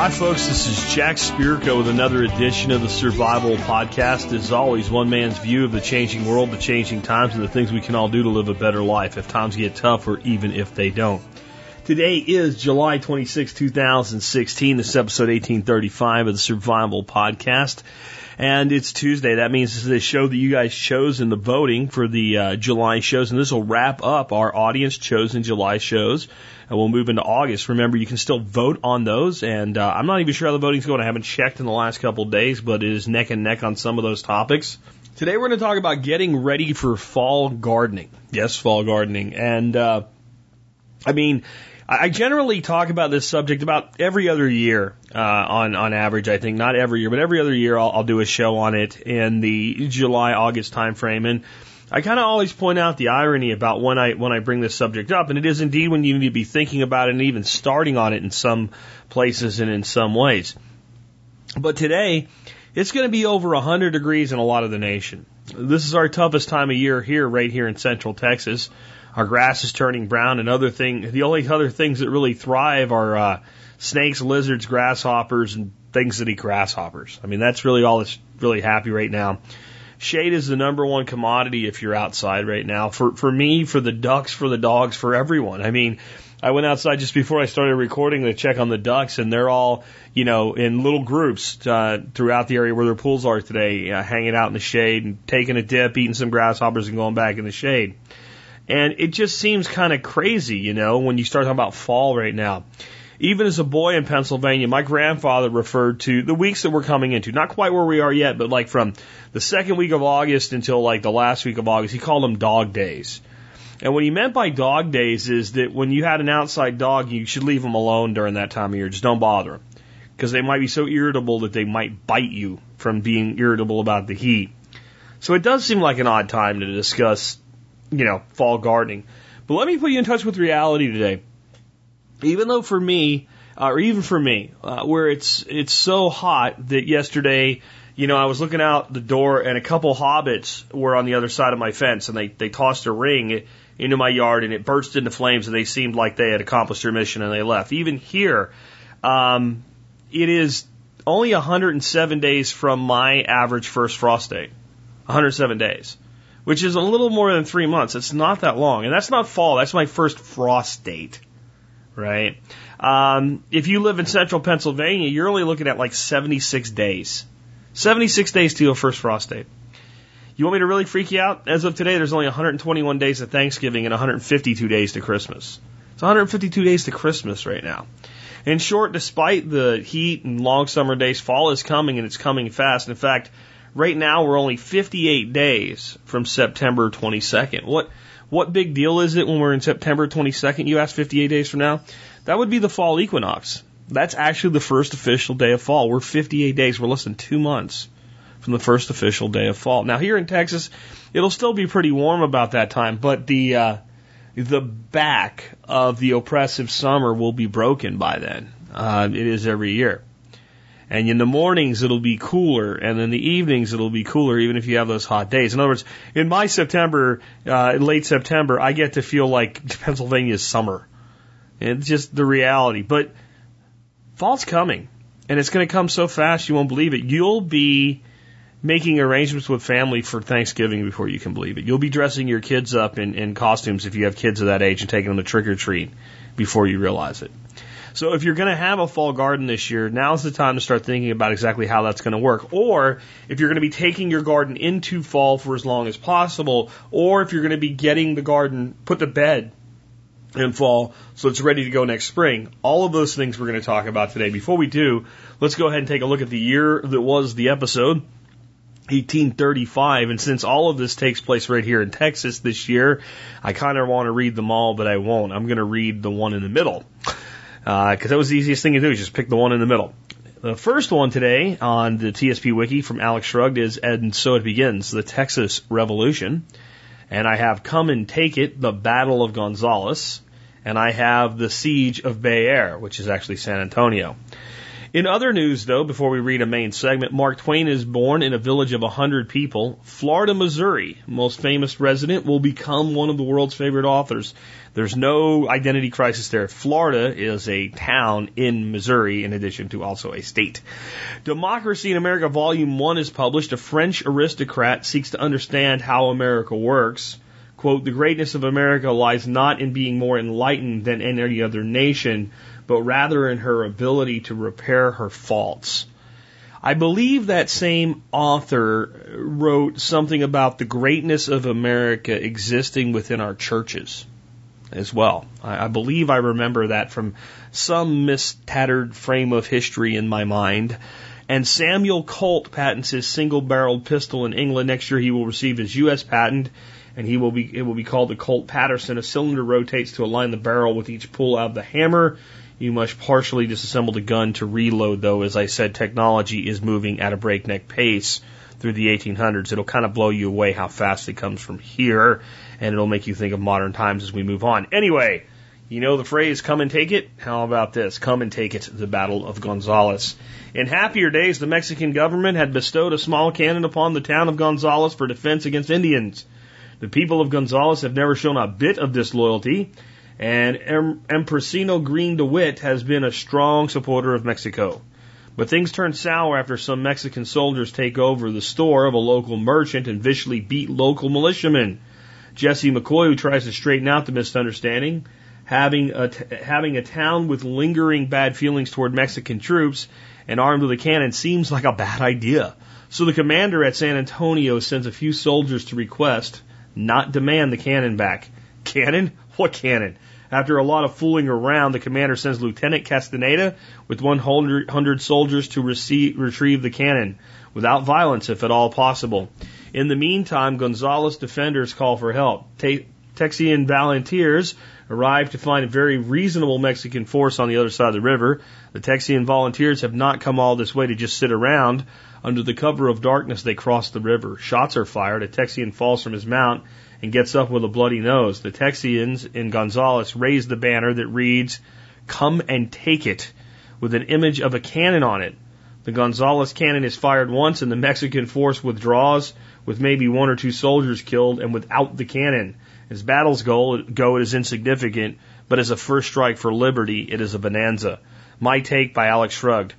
Hi, folks. This is Jack Spirko with another edition of the Survival Podcast. As always, one man's view of the changing world, the changing times, and the things we can all do to live a better life if times get tough or even if they don't. Today is July 26, 2016. This is episode 1835 of the Survival Podcast. And it's Tuesday. That means this is the show that you guys chose in the voting for the uh, July shows. And this will wrap up our audience chosen July shows. And we'll move into August. Remember, you can still vote on those. And uh, I'm not even sure how the voting's going. I haven't checked in the last couple of days, but it is neck and neck on some of those topics. Today we're going to talk about getting ready for fall gardening. Yes, fall gardening. And, uh, I mean, I generally talk about this subject about every other year, uh, on on average. I think not every year, but every other year I'll, I'll do a show on it in the July August timeframe, and I kind of always point out the irony about when I when I bring this subject up, and it is indeed when you need to be thinking about it and even starting on it in some places and in some ways. But today, it's going to be over 100 degrees in a lot of the nation. This is our toughest time of year here, right here in Central Texas. Our grass is turning brown, and other thing. The only other things that really thrive are uh, snakes, lizards, grasshoppers, and things that eat grasshoppers. I mean, that's really all that's really happy right now. Shade is the number one commodity if you're outside right now. For for me, for the ducks, for the dogs, for everyone. I mean, I went outside just before I started recording to check on the ducks, and they're all, you know, in little groups uh, throughout the area where their pools are today, uh, hanging out in the shade and taking a dip, eating some grasshoppers, and going back in the shade. And it just seems kind of crazy, you know, when you start talking about fall right now. Even as a boy in Pennsylvania, my grandfather referred to the weeks that we're coming into, not quite where we are yet, but like from the second week of August until like the last week of August, he called them dog days. And what he meant by dog days is that when you had an outside dog, you should leave them alone during that time of year. Just don't bother them. Because they might be so irritable that they might bite you from being irritable about the heat. So it does seem like an odd time to discuss you know, fall gardening. But let me put you in touch with reality today. Even though for me, uh, or even for me, uh, where it's it's so hot that yesterday, you know, I was looking out the door and a couple hobbits were on the other side of my fence and they they tossed a ring into my yard and it burst into flames and they seemed like they had accomplished their mission and they left. Even here, um, it is only 107 days from my average first frost date. 107 days which is a little more than three months. It's not that long. And that's not fall. That's my first frost date, right? Um, if you live in central Pennsylvania, you're only looking at like 76 days. 76 days to your first frost date. You want me to really freak you out? As of today, there's only 121 days of Thanksgiving and 152 days to Christmas. It's 152 days to Christmas right now. In short, despite the heat and long summer days, fall is coming and it's coming fast. In fact, Right now, we're only 58 days from September 22nd. What what big deal is it when we're in September 22nd? You ask 58 days from now. That would be the fall equinox. That's actually the first official day of fall. We're 58 days. We're less than two months from the first official day of fall. Now here in Texas, it'll still be pretty warm about that time, but the uh, the back of the oppressive summer will be broken by then. Uh, it is every year. And in the mornings it'll be cooler, and in the evenings it'll be cooler, even if you have those hot days. In other words, in my September, uh, late September, I get to feel like Pennsylvania's summer. It's just the reality. But fall's coming, and it's going to come so fast you won't believe it. You'll be making arrangements with family for Thanksgiving before you can believe it. You'll be dressing your kids up in, in costumes if you have kids of that age and taking them to trick or treat before you realize it. So if you're going to have a fall garden this year, now's the time to start thinking about exactly how that's going to work. Or if you're going to be taking your garden into fall for as long as possible, or if you're going to be getting the garden put to bed in fall so it's ready to go next spring. All of those things we're going to talk about today. Before we do, let's go ahead and take a look at the year that was the episode. 1835. And since all of this takes place right here in Texas this year, I kind of want to read them all, but I won't. I'm going to read the one in the middle because uh, that was the easiest thing to do, just pick the one in the middle. The first one today on the TSP Wiki from Alex Shrugged is, and so it begins, the Texas Revolution. And I have Come and Take It, the Battle of Gonzales. And I have the Siege of Bexar, which is actually San Antonio. In other news, though, before we read a main segment, Mark Twain is born in a village of 100 people, Florida, Missouri. Most famous resident will become one of the world's favorite authors. There's no identity crisis there. Florida is a town in Missouri, in addition to also a state. Democracy in America, Volume 1 is published. A French aristocrat seeks to understand how America works. Quote, the greatness of America lies not in being more enlightened than any other nation, but rather in her ability to repair her faults. I believe that same author wrote something about the greatness of America existing within our churches as well. I, believe I remember that from some mistattered frame of history in my mind. And Samuel Colt patents his single barreled pistol in England. Next year he will receive his U.S. patent and he will be, it will be called the Colt Paterson. A cylinder rotates to align the barrel with each pull out of the hammer. You must partially disassemble the gun to reload, though. As I said, technology is moving at a breakneck pace through the 1800s. It'll kind of blow you away how fast it comes from here, and it'll make you think of modern times as we move on. Anyway, you know the phrase, come and take it? How about this? Come and take it, the Battle of Gonzales. In happier days, the Mexican government had bestowed a small cannon upon the town of Gonzales for defense against Indians. The people of Gonzales have never shown a bit of disloyalty and Empresario Green DeWitt has been a strong supporter of Mexico. But things turn sour after some Mexican soldiers take over the store of a local merchant and viciously beat local militiamen. Jesse McCoy, who tries to straighten out the misunderstanding, having a, having a town with lingering bad feelings toward Mexican troops and armed with a cannon seems like a bad idea. So the commander at San Antonio sends a few soldiers to request, not demand the cannon back. Cannon? What cannon? After a lot of fooling around, the commander sends Lieutenant Castaneda with 100 soldiers to receive, retrieve the cannon, without violence if at all possible. In the meantime, Gonzales defenders call for help. Te- Texian volunteers arrive to find a very reasonable Mexican force on the other side of the river. The Texian volunteers have not come all this way to just sit around. Under the cover of darkness, they cross the river. Shots are fired. A Texian falls from his mount and gets up with a bloody nose. The Texians in Gonzales raise the banner that reads, Come and take it, with an image of a cannon on it. The Gonzales cannon is fired once and the Mexican force withdraws with maybe one or two soldiers killed and without the cannon. As battles go, go it is insignificant, but as a first strike for liberty, it is a bonanza. My take by Alex Shrugged.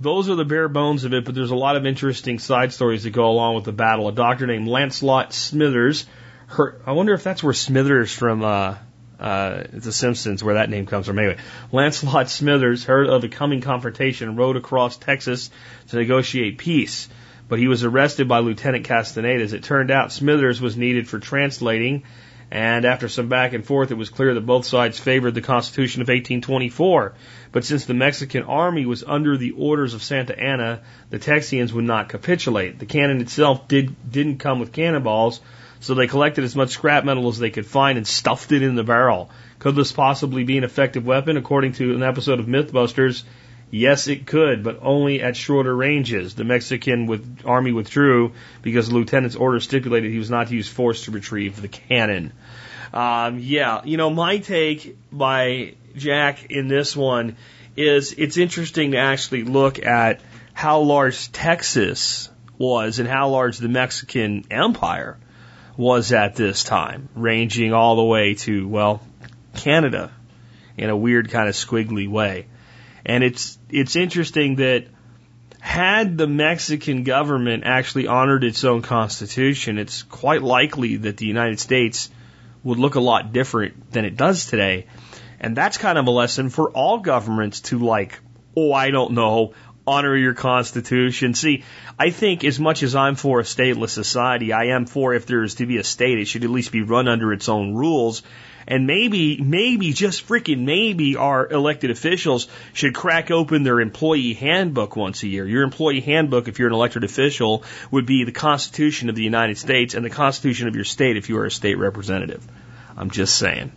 Those are the bare bones of it, but there's a lot of interesting side stories that go along with the battle. A doctor named Lancelot Smithers her, I wonder if that's where Smithers from uh, uh, The Simpsons, where that name comes from. Anyway, Lancelot Smithers heard of the coming confrontation rode across Texas to negotiate peace. But he was arrested by Lieutenant Castaneda. As it turned out, Smithers was needed for translating, and after some back and forth, it was clear that both sides favored the Constitution of 1824. But since the Mexican army was under the orders of Santa Anna, the Texians would not capitulate. The cannon itself did, didn't come with cannonballs, so they collected as much scrap metal as they could find and stuffed it in the barrel. Could this possibly be an effective weapon? According to an episode of Mythbusters, yes, it could, but only at shorter ranges. The Mexican with, army withdrew because the lieutenant's order stipulated he was not to use force to retrieve the cannon. Um, yeah, you know, my take by Jack in this one is it's interesting to actually look at how large Texas was and how large the Mexican Empire was at this time, ranging all the way to, well, Canada in a weird kind of squiggly way. And it's, it's interesting that had the Mexican government actually honored its own constitution, it's quite likely that the United States would look a lot different than it does today. And that's kind of a lesson for all governments to like, oh, I don't know, honor your constitution. See, I think as much as I'm for a stateless society, I am for if there is to be a state, it should at least be run under its own rules. And maybe, maybe, just freaking maybe our elected officials should crack open their employee handbook once a year. Your employee handbook, if you're an elected official, would be the Constitution of the United States and the Constitution of your state if you are a state representative. I'm just saying.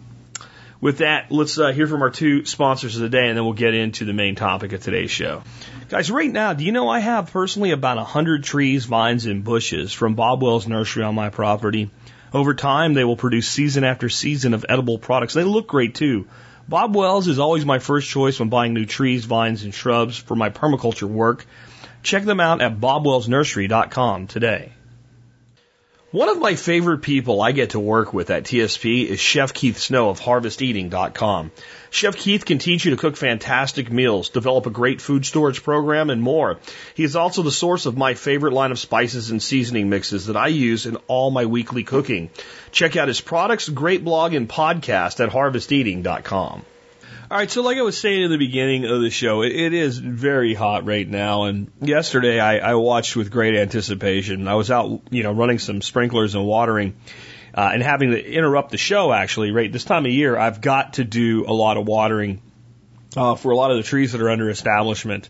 With that, let's uh, hear from our two sponsors of the day, and then we'll get into the main topic of today's show. Guys, right now, do you know I have personally about a hundred trees, vines, and bushes from Bob Wells Nursery on my property. Over time, they will produce season after season of edible products. They look great too. Bob Wells is always my first choice when buying new trees, vines, and shrubs for my permaculture work. Check them out at bobwellsnursery.com today. One of my favorite people I get to work with at TSP is Chef Keith Snow of harvesteating.com. Chef Keith can teach you to cook fantastic meals, develop a great food storage program, and more. He is also the source of my favorite line of spices and seasoning mixes that I use in all my weekly cooking. Check out his products, great blog, and podcast at harvesteating.com. All right, so like I was saying in the beginning of the show, it, it is very hot right now. And yesterday I, I watched with great anticipation. I was out, you know, running some sprinklers and watering. Uh, and having to interrupt the show actually right this time of year i've got to do a lot of watering uh, for a lot of the trees that are under establishment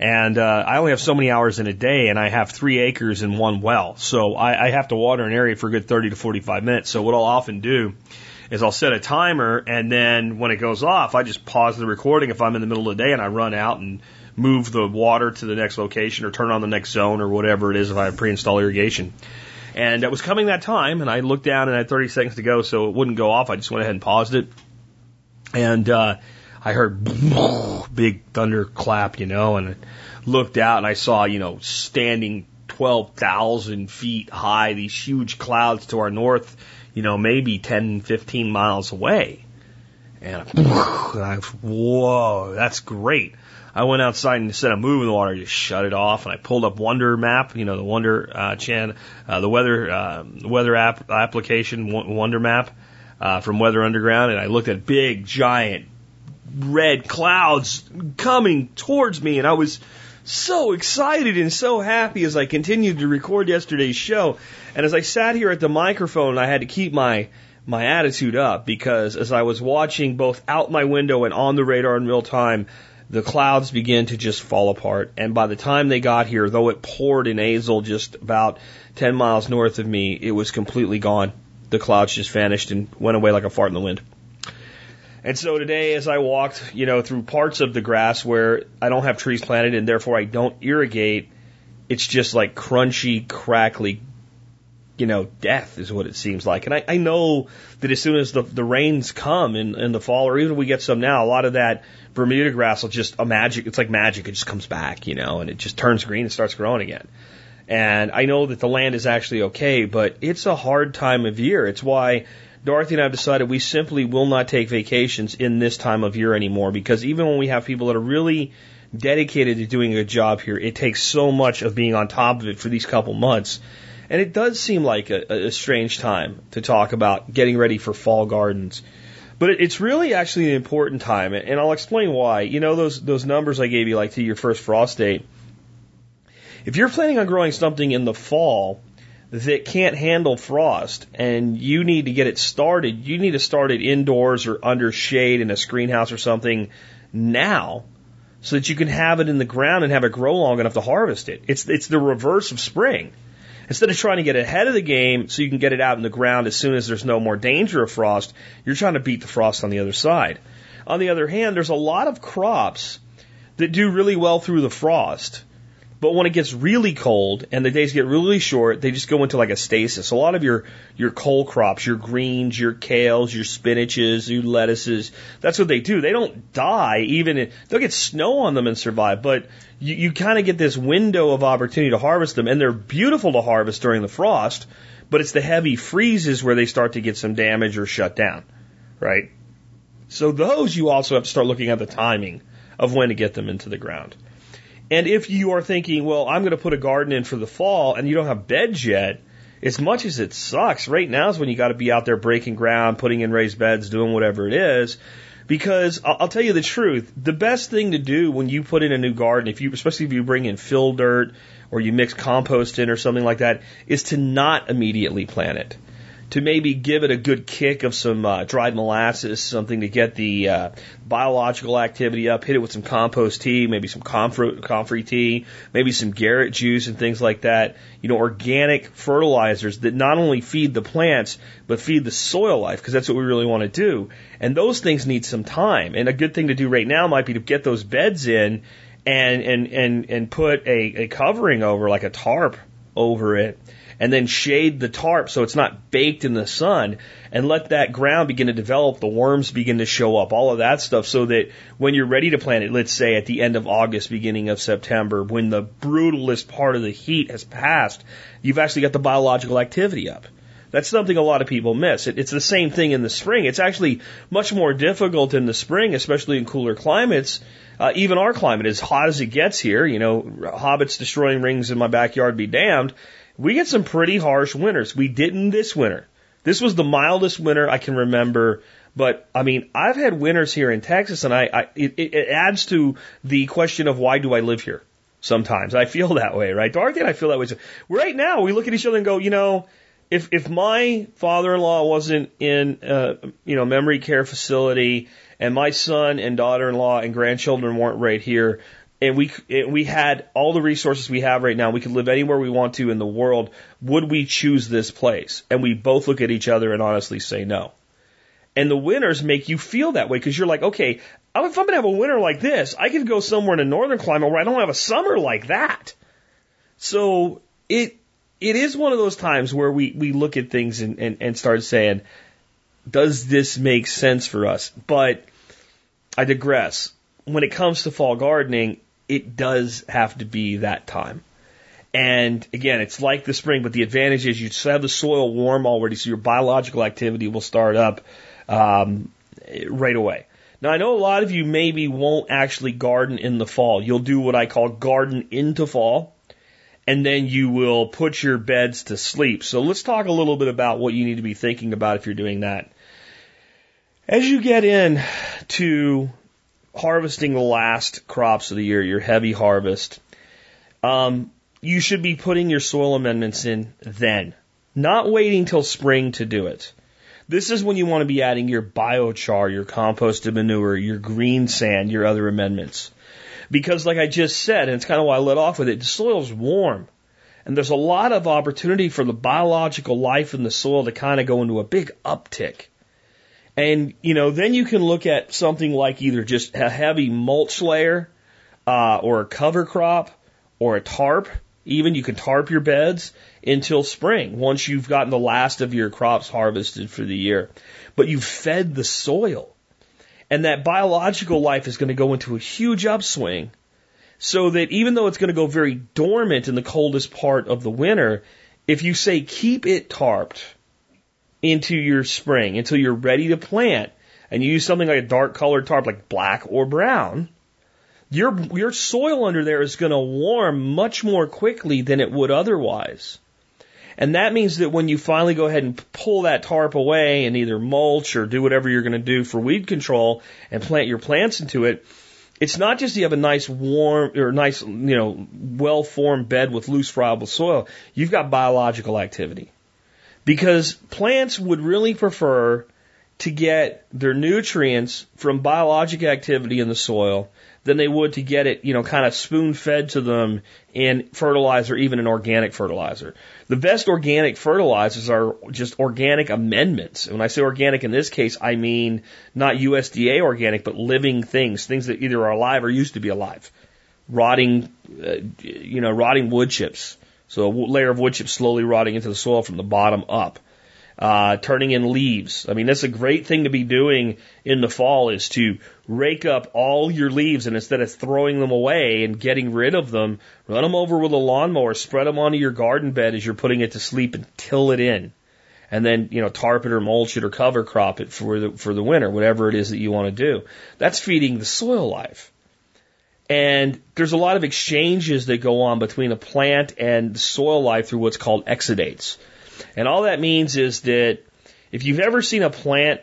and uh, i only have so many hours in a day and i have three acres in one well so I, I have to water an area for a good 30 to 45 minutes so what i'll often do is I'll set a timer and then when it goes off, I just pause the recording if I'm in the middle of the day and I run out and move the water to the next location or turn on the next zone or whatever it is if I have pre-install irrigation. And it was coming that time and I looked down and I had 30 seconds to go so it wouldn't go off. I just went ahead and paused it. And, uh, I heard big thunder clap, you know, and looked out and I saw, you know, standing 12,000 feet high, these huge clouds to our north you know, maybe 10, 15 miles away. And I, whoa, that's great. I went outside and instead of moving the water, I just shut it off, and I pulled up WunderMap, you know, the Wonder uh, Chan, uh, the weather uh, weather app application, WunderMap uh, from Weather Underground, and I looked at big, giant, red clouds coming towards me, and I was so excited and so happy as I continued to record yesterday's show. And as I sat here at the microphone, I had to keep my my attitude up because as I was watching both out my window and on the radar in real time, the clouds began to just fall apart. And by the time they got here, though it poured in Azle just about 10 miles north of me, it was completely gone. The clouds just vanished and went away like a fart in the wind. And so today, as I walked, you know, through parts of the grass where I don't have trees planted and therefore I don't irrigate, it's just like crunchy, crackly, you know, death is what it seems like. And I, I know that as soon as the, the rains come in, in the fall, or even we get some now, a lot of that Bermuda grass will just a magic. It's like magic. It just comes back, you know, and it just turns green and starts growing again. And I know that the land is actually okay, but it's a hard time of year. It's why Dorothy and I have decided we simply will not take vacations in this time of year anymore because even when we have people that are really dedicated to doing a job here, it takes so much of being on top of it for these couple months. And it does seem like a, a strange time to talk about getting ready for fall gardens. But it's really actually an important time, and I'll explain why. You know those those numbers I gave you, like to your first frost date. If you're planning on growing something in the fall, that can't handle frost and you need to get it started, you need to start it indoors or under shade in a screenhouse or something now so that you can have it in the ground and have it grow long enough to harvest it. It's, it's the reverse of spring. Instead of trying to get ahead of the game so you can get it out in the ground as soon as there's no more danger of frost, you're trying to beat the frost on the other side. On the other hand, there's a lot of crops that do really well through the frost but when it gets really cold and the days get really short, they just go into like a stasis. A lot of your, your cold crops, your greens, your kales, your spinaches, your lettuces, that's what they do. They don't die even, in, they'll get snow on them and survive, but you, you kind of get this window of opportunity to harvest them and they're beautiful to harvest during the frost, but it's the heavy freezes where they start to get some damage or shut down, right? So those you also have to start looking at the timing of when to get them into the ground. And if you are thinking, well, I'm going to put a garden in for the fall and you don't have beds yet, as much as it sucks, right now is when you got to be out there breaking ground, putting in raised beds, doing whatever it is. Because I'll tell you the truth, the best thing to do when you put in a new garden, if you, especially if you bring in fill dirt or you mix compost in or something like that, is to not immediately plant it to maybe give it a good kick of some uh, dried molasses, something to get the uh, biological activity up. Hit it with some compost tea, maybe some comfrey, tea, maybe some Garrett Juice and things like that. You know, organic fertilizers that not only feed the plants but feed the soil life because that's what we really want to do. And those things need some time. And a good thing to do right now might be to get those beds in and and and and put a, a covering over like a tarp over it and then shade the tarp so it's not baked in the sun and let that ground begin to develop, the worms begin to show up, all of that stuff so that when you're ready to plant it, let's say at the end of August, beginning of September, when the brutalist part of the heat has passed, you've actually got the biological activity up. That's something a lot of people miss. It, it's the same thing in the spring. It's actually much more difficult in the spring, especially in cooler climates. Uh, even our climate, as hot as it gets here, you know, hobbits destroying rings in my backyard be damned. We get some pretty harsh winters. We didn't this winter. This was the mildest winter I can remember. But I mean, I've had winters here in Texas, and I, I it, it adds to the question of why do I live here? Sometimes I feel that way, right? Dorothy and I feel that way. So right now, we look at each other and go, you know, if if my father-in-law wasn't in uh, you know memory care facility and my son and daughter-in-law and grandchildren weren't right here and we and we had all the resources we have right now. We could live anywhere we want to in the world. Would we choose this place? And we both look at each other and honestly say no. And the winners make you feel that way because you're like okay if I'm to have a winter like this I could go somewhere in a northern climate where I don't have a summer like that. So it it is one of those times where we, we look at things and, and, and start saying, does this make sense for us? But I digress. When it comes to fall gardening, it does have to be that time. And again, it's like the spring, but the advantage is you have the soil warm already, so your biological activity will start up um, right away. Now, I know a lot of you maybe won't actually garden in the fall. You'll do what I call garden into fall and then you will put your beds to sleep. So let's talk a little bit about what you need to be thinking about if you're doing that. As you get in to harvesting the last crops of the year, your heavy harvest, um, you should be putting your soil amendments in then, not waiting till spring to do it. This is when you want to be adding your biochar, your composted manure, your green sand, your other amendments. Because like I just said, and it's kind of why I let off with it, the soil's warm. And there's a lot of opportunity for the biological life in the soil to kind of go into a big uptick. And, you know, then you can look at something like either just a heavy mulch layer, uh, or a cover crop, or a tarp. Even you can tarp your beds until spring once you've gotten the last of your crops harvested for the year. But you've fed the soil. And that biological life is going to go into a huge upswing so that even though it's going to go very dormant in the coldest part of the winter, if you say keep it tarped into your spring until you're ready to plant and you use something like a dark colored tarp like black or brown, your, your soil under there is going to warm much more quickly than it would otherwise. And that means that when you finally go ahead and pull that tarp away and either mulch or do whatever you're going to do for weed control and plant your plants into it, it's not just you have a nice warm or nice, you know, well formed bed with loose friable soil. You've got biological activity. Because plants would really prefer to get their nutrients from biologic activity in the soil than they would to get it, you know, kind of spoon fed to them in fertilizer, even an organic fertilizer. The best organic fertilizers are just organic amendments. And when I say organic in this case, I mean not USDA organic, but living things, things that either are alive or used to be alive. Rotting, uh, you know, rotting wood chips. So a layer of wood chips slowly rotting into the soil from the bottom up uh, turning in leaves. I mean, that's a great thing to be doing in the fall is to rake up all your leaves and instead of throwing them away and getting rid of them, run them over with a lawnmower, spread them onto your garden bed as you're putting it to sleep and till it in. And then, you know, tarp it or mulch it or cover crop it for the, for the winter, whatever it is that you want to do. That's feeding the soil life. And there's a lot of exchanges that go on between a plant and the soil life through what's called exudates. And all that means is that if you've ever seen a plant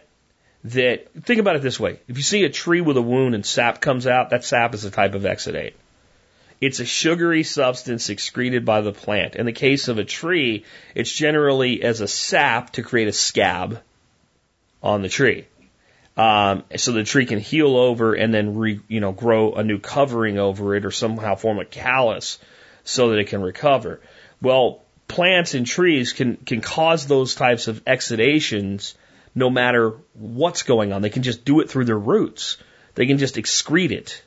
that, think about it this way. If you see a tree with a wound and sap comes out, that sap is a type of exudate. It's a sugary substance excreted by the plant. In the case of a tree, it's generally as a sap to create a scab on the tree. Um, so the tree can heal over and then re, you know grow a new covering over it or somehow form a callus so that it can recover. Well, plants and trees can, can cause those types of exudations no matter what's going on. They can just do it through their roots. They can just excrete it.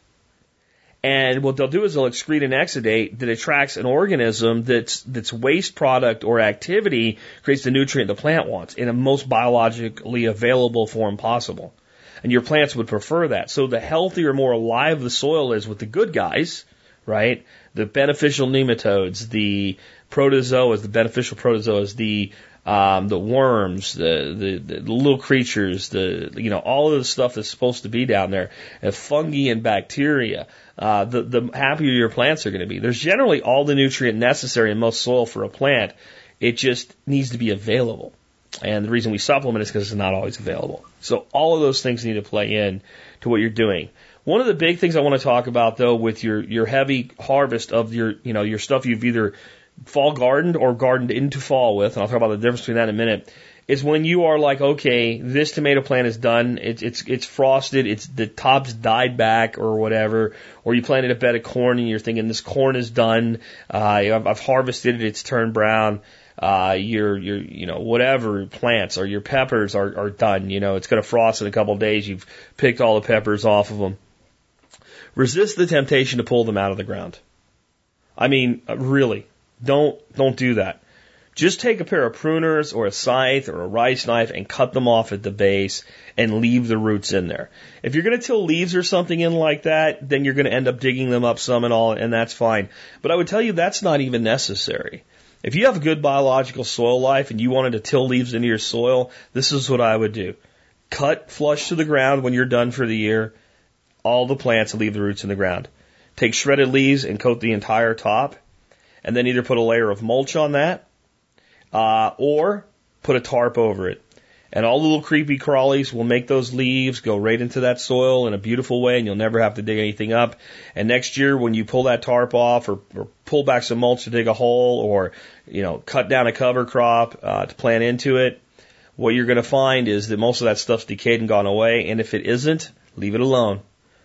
And what they'll do is they'll excrete an exudate that attracts an organism that's that's waste product or activity creates the nutrient the plant wants in the most biologically available form possible. And your plants would prefer that. So the healthier, more alive the soil is with the good guys, right? The beneficial nematodes, the protozoas, the beneficial protozoas, the um, the worms, the, the, the little creatures, the you know all of the stuff that's supposed to be down there, and fungi and bacteria. Uh, the the happier your plants are going to be. There's generally all the nutrient necessary in most soil for a plant. It just needs to be available. And the reason we supplement is because it's not always available. So all of those things need to play in to what you're doing. One of the big things I want to talk about though with your, your heavy harvest of your, you know, your stuff you've either fall gardened or gardened into fall with, and I'll talk about the difference between that in a minute, is when you are like, okay, this tomato plant is done, it's it's it's frosted, it's the top's died back or whatever, or you planted a bed of corn and you're thinking this corn is done, uh, I've, I've harvested it, it's turned brown. Uh, your your you know whatever plants or your peppers are are done. You know it's going to frost in a couple of days. You've picked all the peppers off of them. Resist the temptation to pull them out of the ground. I mean, really, don't, don't do that. Just take a pair of pruners or a scythe or a rice knife and cut them off at the base and leave the roots in there. If you're going to till leaves or something in like that, then you're going to end up digging them up some and all, and that's fine. But I would tell you that's not even necessary. If you have good biological soil life and you wanted to till leaves into your soil, this is what I would do. Cut flush to the ground when you're done for the year, all the plants leave the roots in the ground. Take shredded leaves and coat the entire top and then either put a layer of mulch on that, uh, or put a tarp over it. And all the little creepy crawlies will make those leaves go right into that soil in a beautiful way, and you'll never have to dig anything up. And next year, when you pull that tarp off, or, or pull back some mulch to dig a hole, or you know, cut down a cover crop uh, to plant into it, what you're going to find is that most of that stuff's decayed and gone away. And if it isn't, leave it alone.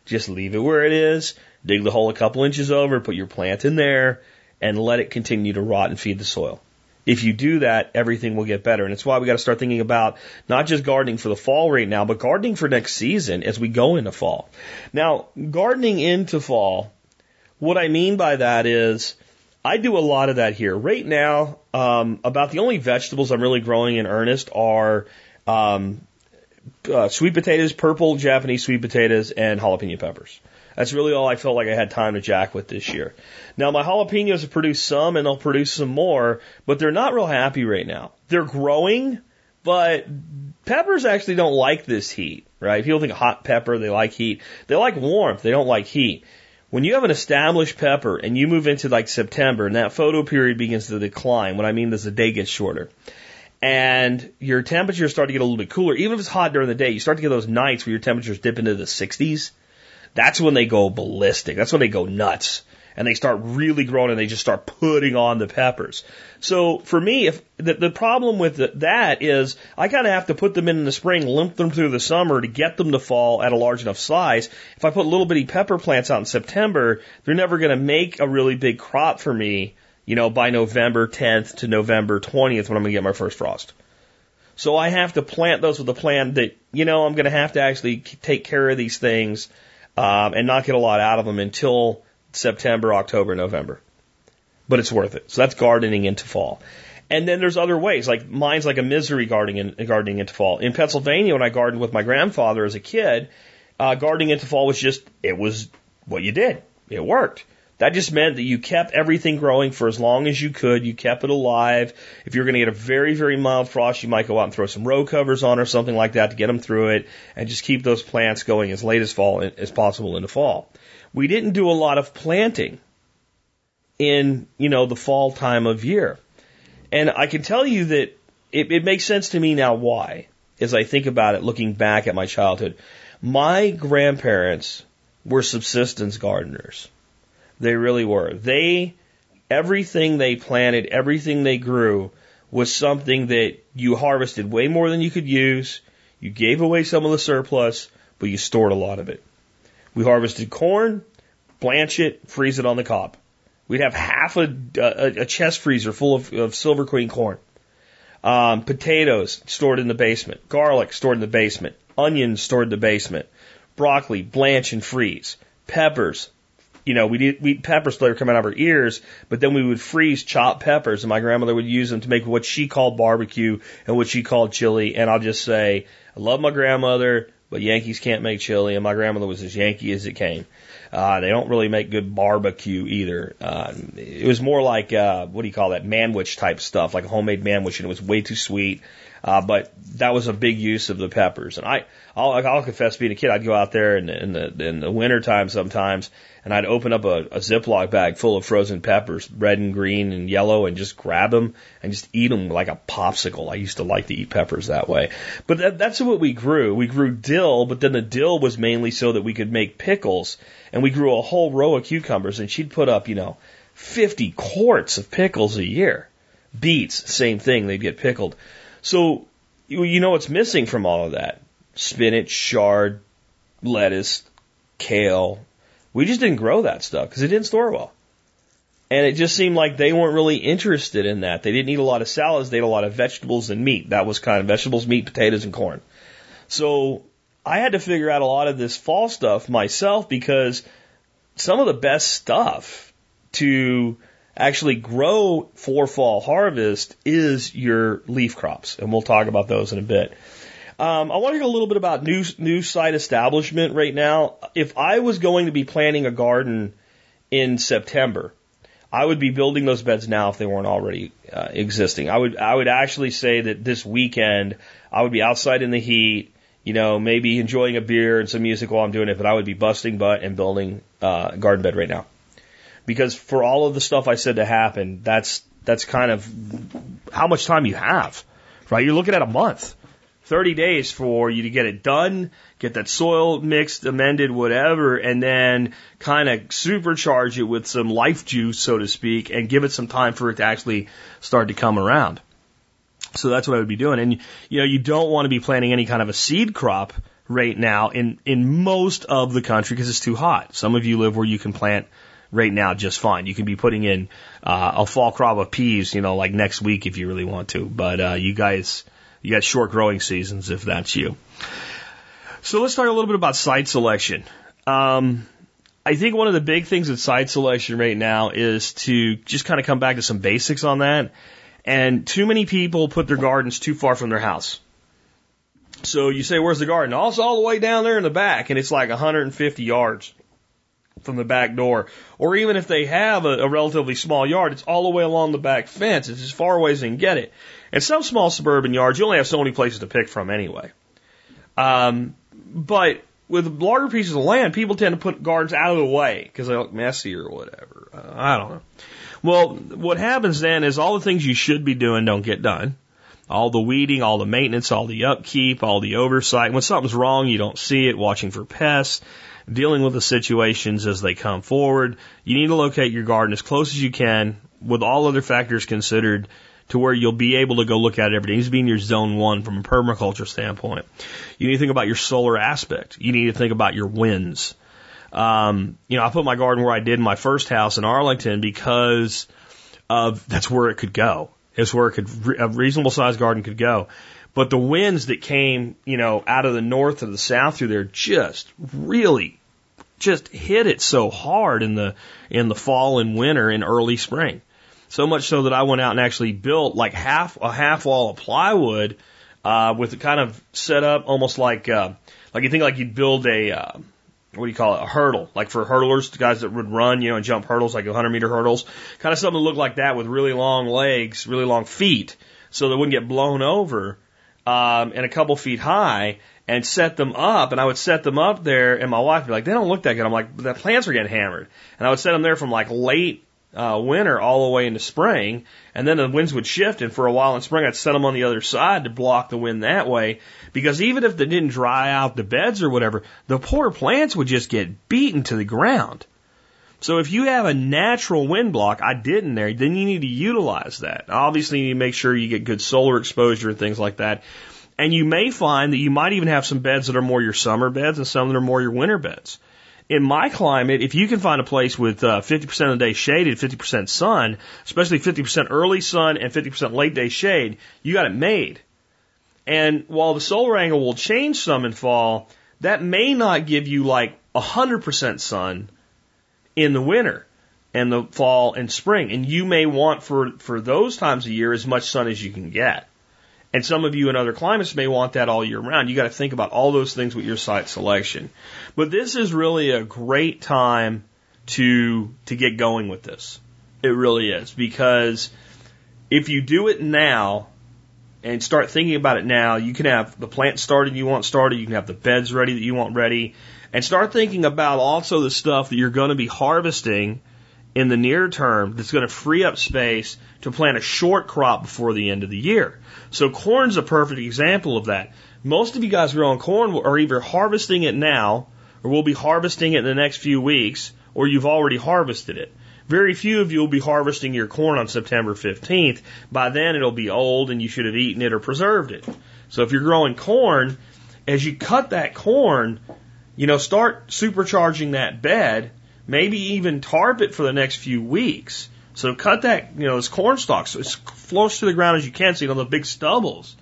Just leave it where it is. Dig the hole a couple inches over, put your plant in there, and let it continue to rot and feed the soil. If you do that, everything will get better. And it's why we got to start thinking about not just gardening for the fall right now, but gardening for next season as we go into fall. Now, gardening into fall, what I mean by that is I do a lot of that here. Right now, um, about the only vegetables I'm really growing in earnest are um, uh, sweet potatoes, purple Japanese sweet potatoes, and jalapeno peppers. That's really all I felt like I had time to jack with this year. Now my jalapenos have produced some and they'll produce some more, but they're not real happy right now. They're growing, but peppers actually don't like this heat, right? People think hot pepper, they like heat. They like warmth, they don't like heat. When you have an established pepper and you move into like September and that photo period begins to decline, what I mean is the day gets shorter and your temperatures start to get a little bit cooler, even if it's hot during the day, you start to get those nights where your temperatures dip into the 60s. That's when they go ballistic. That's when they go nuts and they start really growing and they just start putting on the peppers. So for me, if the, the problem with the, that is I kind of have to put them in in the spring, limp them through the summer to get them to fall at a large enough size. If I put little bitty pepper plants out in September, they're never going to make a really big crop for me, you know, by November 10th to November 20th when I'm going to get my first frost. So I have to plant those with a plan that, you know, I'm going to have to actually take care of these things um, and not get a lot out of them until September, October, November. But it's worth it. So that's gardening into fall. And then there's other ways, like mine's like a misery gardening gardening into fall. In Pennsylvania, when I gardened with my grandfather as a kid, uh, gardening into fall was just it was what you did. It worked. That just meant that you kept everything growing for as long as you could. You kept it alive. If you're going to get a very, very mild frost, you might go out and throw some row covers on or something like that to get them through it and just keep those plants going as late as fall as possible in the fall. We didn't do a lot of planting in, you know, the fall time of year. And I can tell you that it, it makes sense to me now why, as I think about it looking back at my childhood. My grandparents were subsistence gardeners. They really were. They, everything they planted, everything they grew was something that you harvested way more than you could use. You gave away some of the surplus, but you stored a lot of it. We harvested corn, blanch it, freeze it on the cob. We'd have half a, a, a chest freezer full of, of Silver Queen corn. Um, potatoes stored in the basement. Garlic stored in the basement. Onions stored in the basement. Broccoli, blanch and freeze. Peppers, you know, we did we peppers that were coming out of her ears, but then we would freeze chopped peppers, and my grandmother would use them to make what she called barbecue and what she called chili. And I'll just say, I love my grandmother, but Yankees can't make chili, and my grandmother was as Yankee as it came. Uh, they don't really make good barbecue either. Uh, it was more like uh, what do you call that manwich type stuff, like a homemade manwich, and it was way too sweet. Uh, but that was a big use of the peppers. And I, I'll, I'll confess, being a kid, I'd go out there in the, in the, in the winter time sometimes, and I'd open up a, a Ziploc bag full of frozen peppers, red and green and yellow, and just grab them and just eat them like a popsicle. I used to like to eat peppers that way. But that, that's what we grew. We grew dill, but then the dill was mainly so that we could make pickles. And we grew a whole row of cucumbers, and she'd put up, you know, 50 quarts of pickles a year. Beets, same thing, they'd get pickled. So, you know what's missing from all of that? Spinach, chard, lettuce, kale. We just didn't grow that stuff because it didn't store well. And it just seemed like they weren't really interested in that. They didn't eat a lot of salads, they ate a lot of vegetables and meat. That was kind of vegetables, meat, potatoes, and corn. So I had to figure out a lot of this fall stuff myself because some of the best stuff to actually grow for fall harvest is your leaf crops, and we'll talk about those in a bit. Um, I want to hear a little bit about new new site establishment right now. If I was going to be planting a garden in September, I would be building those beds now if they weren't already uh, existing. I would I would actually say that this weekend I would be outside in the heat, you know, maybe enjoying a beer and some music while I'm doing it, but I would be busting butt and building uh, a garden bed right now because for all of the stuff I said to happen, that's that's kind of how much time you have, right? You're looking at a month, 30 days for you to get it done, get that soil mixed, amended, whatever, and then kind of supercharge it with some life juice, so to speak, and give it some time for it to actually start to come around. So that's what I would be doing. And you know, you don't want to be planting any kind of a seed crop right now in in most of the country because it's too hot. Some of you live where you can plant right now just fine. You can be putting in uh, a fall crop of peas, you know, like next week if you really want to. But uh, you guys, you got short growing seasons if that's you. So let's talk a little bit about site selection. Um, I think one of the big things with site selection right now is to just kind of come back to some basics on that. And too many people put their gardens too far from their house. So you say, where's the garden? Oh, it's all the way down there in the back, and it's like 150 yards from the back door. Or even if they have a, a, relatively small yard, it's all the way along the back fence. It's as far away as they can get it. And some small suburban yards, you only have so many places to pick from anyway. Um, but with larger pieces of land, people tend to put gardens out of the way because they look messy or whatever. Uh, I don't know. Well, what happens then is all the things you should be doing don't get done. All the weeding, all the maintenance, all the upkeep, all the oversight. When something's wrong, you don't see it, watching for pests dealing with the situations as they come forward. You need to locate your garden as close as you can with all other factors considered to where you'll be able to go look at it every day. It needs to be in your zone one from a permaculture standpoint. You need to think about your solar aspect. You need to think about your winds. Um, you know, I put my garden where I did my first house in Arlington because of that's where it could go. It's where it could a reasonable sized garden could go. But the winds that came, you know, out of the north or the south through there just really just hit it so hard in the in the fall and winter and early spring. So much so that I went out and actually built like half a half wall of plywood uh, with it kind of set up almost like uh, like you think like you'd build a uh, what do you call it? A hurdle. Like for hurdlers the guys that would run you know and jump hurdles like 100 meter hurdles. Kind of something that looked like that with really long legs really long feet so they wouldn't get blown over um, and a couple feet high and set them up. And I would set them up there, and my wife would be like, they don't look that good. I'm like, the plants are getting hammered. And I would set them there from like late uh, winter all the way into spring, and then the winds would shift. And for a while in spring, I'd set them on the other side to block the wind that way. Because even if they didn't dry out the beds or whatever, the poor plants would just get beaten to the ground. So if you have a natural wind block, I did in there, then you need to utilize that. Obviously, you need to make sure you get good solar exposure and things like that. And you may find that you might even have some beds that are more your summer beds and some that are more your winter beds. In my climate, if you can find a place with uh, 50% of the day shaded, 50% sun, especially 50% early sun and 50% late day shade, you got it made. And while the solar angle will change some in fall, that may not give you like 100% sun in the winter and the fall and spring. And you may want for, for those times of year as much sun as you can get. And some of you in other climates may want that all year round. You got to think about all those things with your site selection. But this is really a great time to to get going with this. It really is because if you do it now and start thinking about it now, you can have the plant started you want started, you can have the beds ready that you want ready, and start thinking about also the stuff that you're going to be harvesting in the near term that's going to free up space to plant a short crop before the end of the year. So corn's a perfect example of that. Most of you guys growing corn are either harvesting it now or will be harvesting it in the next few weeks or you've already harvested it. Very few of you will be harvesting your corn on September 15th. By then it'll be old and you should have eaten it or preserved it. So if you're growing corn, as you cut that corn, you know, start supercharging that bed, maybe even tarp it for the next few weeks. So cut that, you know, those corn stalks as close to the ground as you can so you don't have big stubbles.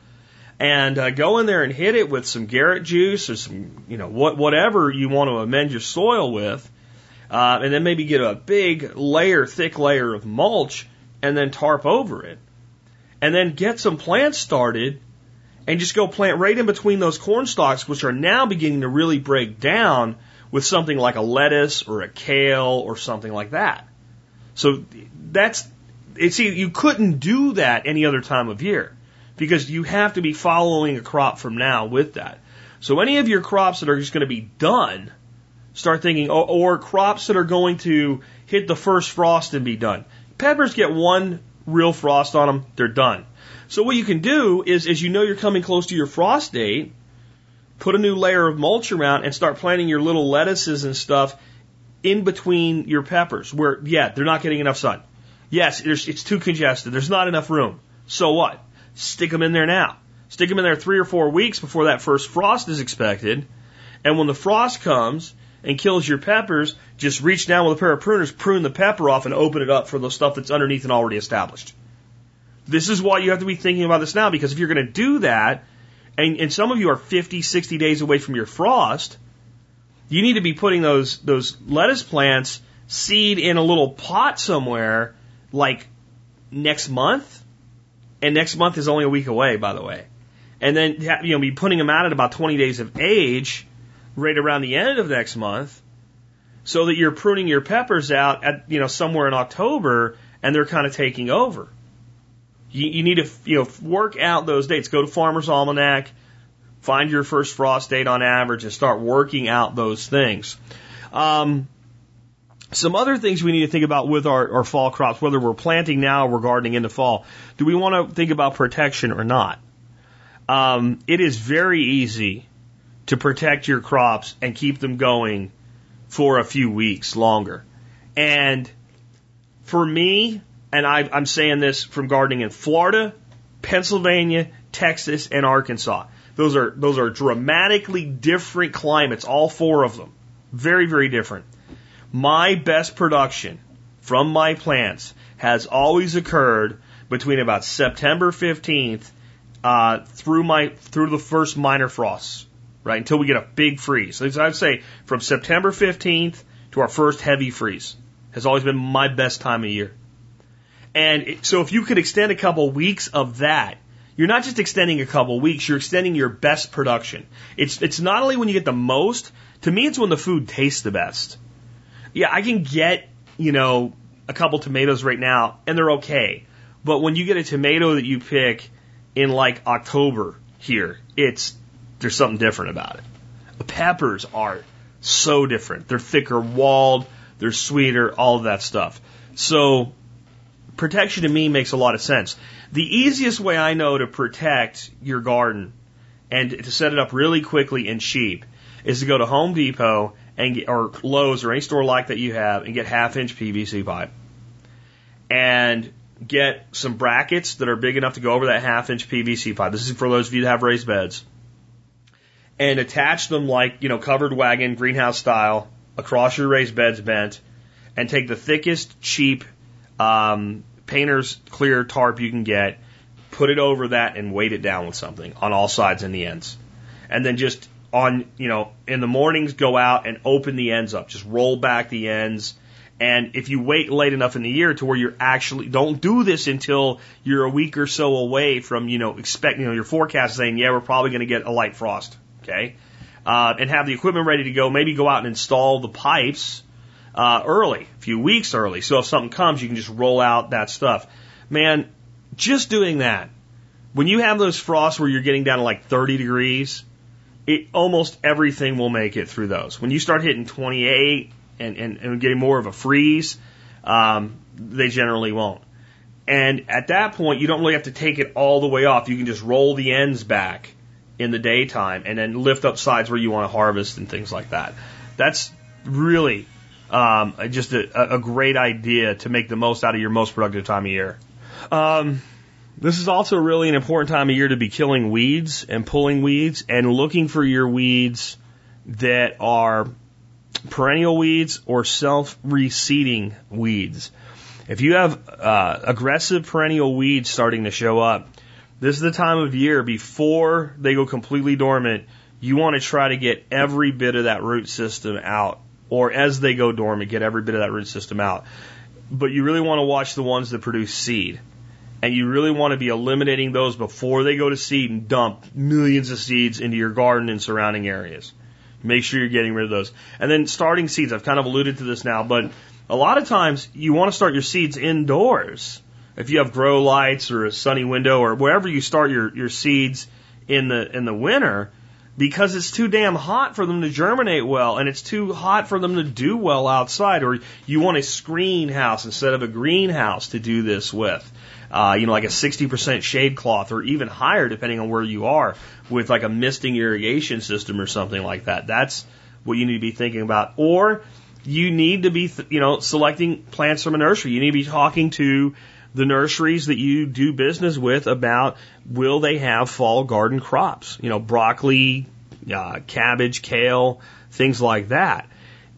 And uh, go in there and hit it with some Garrett juice or some, you know, what, whatever you want to amend your soil with. Uh, and then maybe get a big layer, thick layer of mulch and then tarp over it. And then get some plants started and just go plant right in between those corn stalks, which are now beginning to really break down with something like a lettuce or a kale or something like that. So that's, see, you couldn't do that any other time of year because you have to be following a crop from now with that. So any of your crops that are just going to be done, start thinking, or, or crops that are going to hit the first frost and be done. Peppers get one real frost on them, they're done. So what you can do is, as you know you're coming close to your frost date, put a new layer of mulch around and start planting your little lettuces and stuff in between your peppers where, yeah, they're not getting enough sun. Yes, it's too congested. There's not enough room. So what? Stick them in there now. Stick them in there three or four weeks before that first frost is expected. And when the frost comes and kills your peppers, just reach down with a pair of pruners, prune the pepper off and open it up for the stuff that's underneath and already established. This is why you have to be thinking about this now because if you're going to do that, and, and some of you are 50, 60 days away from your frost, you need to be putting those, those lettuce plants seed in a little pot somewhere like next month. And next month is only a week away, by the way. And then, you know, be putting them out at about 20 days of age right around the end of next month so that you're pruning your peppers out at, you know, somewhere in October and they're kind of taking over. You, you need to, you know, work out those dates. Go to Farmer's Almanac, find your first frost date on average, and start working out those things. Um, some other things we need to think about with our, our fall crops, whether we're planting now or we're gardening in the fall. Do we want to think about protection or not? Um, it is very easy to protect your crops and keep them going for a few weeks longer. And for me, and I, I'm saying this from gardening in Florida, Pennsylvania, Texas, and Arkansas. Those are those are dramatically different climates, all four of them. Very, very different. My best production from my plants has always occurred between about September 15th uh, through my through the first minor frosts, right until we get a big freeze. So I'd say from September 15th to our first heavy freeze has always been my best time of year. And so if you could extend a couple weeks of that, you're not just extending a couple weeks, you're extending your best production. It's, it's not only when you get the most, to me, it's when the food tastes the best. Yeah, I can get, you know, a couple tomatoes right now and they're okay. But when you get a tomato that you pick in like October here, it's, there's something different about it. The peppers are so different. They're thicker walled, they're sweeter, all of that stuff. So protection to me makes a lot of sense. The easiest way I know to protect your garden and to set it up really quickly and cheap is to go to Home Depot and get, or Lowe's or any store like that you have and get half inch PVC pipe and get some brackets that are big enough to go over that half inch PVC pipe. This is for those of you that have raised beds and attach them like, you know, covered wagon greenhouse style across your raised beds bent and take the thickest cheap um, painter's clear tarp you can get, put it over that and weight it down with something on all sides and the ends. And then just on, you know, in the mornings go out and open the ends up. Just roll back the ends. And if you wait late enough in the year to where you're actually don't do this until you're a week or so away from you know expect you know your forecast saying yeah we're probably going to get a light frost okay? Uh, and have the equipment ready to go. Maybe go out and install the pipes uh, early a few weeks early so if something comes you can just roll out that stuff man just doing that when you have those frosts where you're getting down to like 30 degrees it almost everything will make it through those when you start hitting 28 and, and, and getting more of a freeze, um, they generally won't. And at that point, you don't really have to take it all the way off. You can just roll the ends back in the daytime and then lift up sides where you want to harvest and things like that. That's really um, just a, a great idea to make the most out of your most productive time of year. Um, this is also really an important time of year to be killing weeds and pulling weeds and looking for your weeds that are perennial weeds or self reseeding weeds. If you have uh, aggressive perennial weeds starting to show up, this is the time of year before they go completely dormant. You want to try to get every bit of that root system out, or as they go dormant, get every bit of that root system out. But you really want to watch the ones that produce seed. And you really want to be eliminating those before they go to seed and dump millions of seeds into your garden and surrounding areas. Make sure you're getting rid of those. And then starting seeds, I've kind of alluded to this now, but a lot of times you want to start your seeds indoors. If you have grow lights or a sunny window or wherever you start your, your seeds in the in the winter, because it's too damn hot for them to germinate well and it's too hot for them to do well outside or you want a screen house instead of a greenhouse to do this with uh, you know, like a 60% shade cloth or even higher depending on where you are with like a misting irrigation system or something like that. That's what you need to be thinking about. Or you need to be, you know, selecting plants from a nursery. You need to be talking to the nurseries that you do business with about will they have fall garden crops? You know, broccoli, uh, cabbage, kale, things like that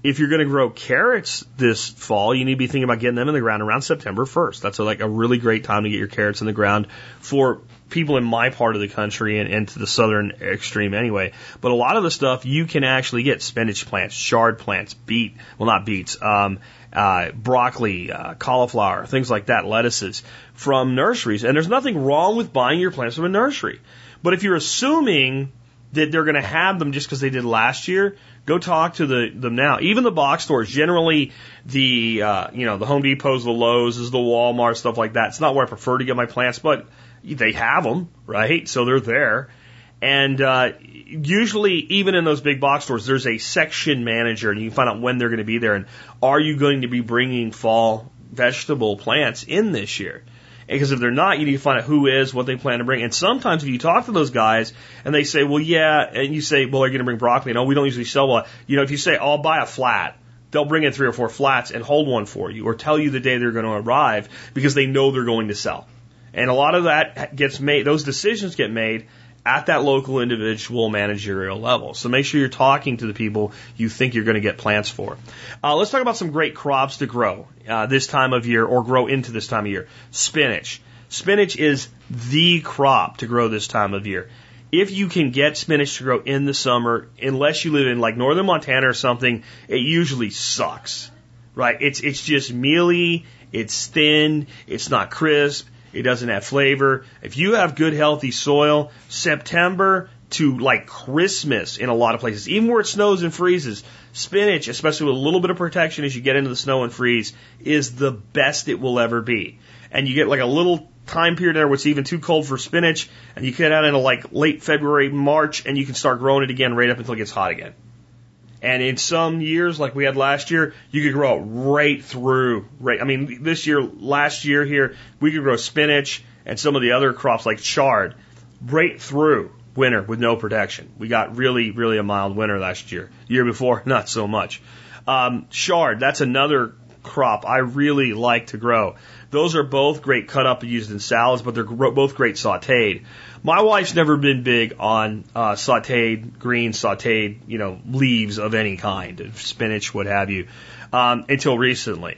if you're going to grow carrots this fall, you need to be thinking about getting them in the ground around September 1st. That's a, like a really great time to get your carrots in the ground for people in my part of the country and, and to the southern extreme anyway. But a lot of the stuff you can actually get spinach plants, chard plants, beet, well, not beets, um, uh, broccoli, uh, cauliflower, things like that, lettuces from nurseries. And there's nothing wrong with buying your plants from a nursery. But if you're assuming that they're going to have them just because they did last year, Go talk to the them now. Even the box stores, generally the uh, you know the Home Depots, the Lowe's, is the Walmart stuff like that. It's not where I prefer to get my plants, but they have them, right? So they're there. And uh, usually, even in those big box stores, there's a section manager, and you can find out when they're going to be there. And are you going to be bringing fall vegetable plants in this year? Because if they're not, you need to find out who is, what they plan to bring. And sometimes if you talk to those guys and they say, well, yeah, and you say, well, are you going to bring broccoli. No, we don't usually sell one. You know, if you say, I'll buy a flat, they'll bring in three or four flats and hold one for you or tell you the day they're going to arrive because they know they're going to sell. And a lot of that gets made, those decisions get made at that local individual managerial level. So make sure you're talking to the people you think you're going to get plants for. Uh, let's talk about some great crops to grow uh, this time of year or grow into this time of year. Spinach. Spinach is the crop to grow this time of year. If you can get spinach to grow in the summer, unless you live in like northern Montana or something, it usually sucks. Right? It's it's just mealy, it's thin, it's not crisp, it doesn't have flavor. If you have good, healthy soil, September to like Christmas in a lot of places, even where it snows and freezes, spinach, especially with a little bit of protection as you get into the snow and freeze, is the best it will ever be. And you get like a little time period there where it's even too cold for spinach, and you get out into like late February, March, and you can start growing it again right up until it gets hot again. And in some years, like we had last year, you could grow it right through. Right, I mean, this year, last year here, we could grow spinach and some of the other crops like chard right through winter with no protection. We got really, really a mild winter last year. Year before, not so much. Um, chard, that's another crop I really like to grow. Those are both great cut up and used in salads, but they're both great sauteed. My wife's never been big on uh, sauteed green sauteed, you know, leaves of any kind, spinach, what have you, um, until recently.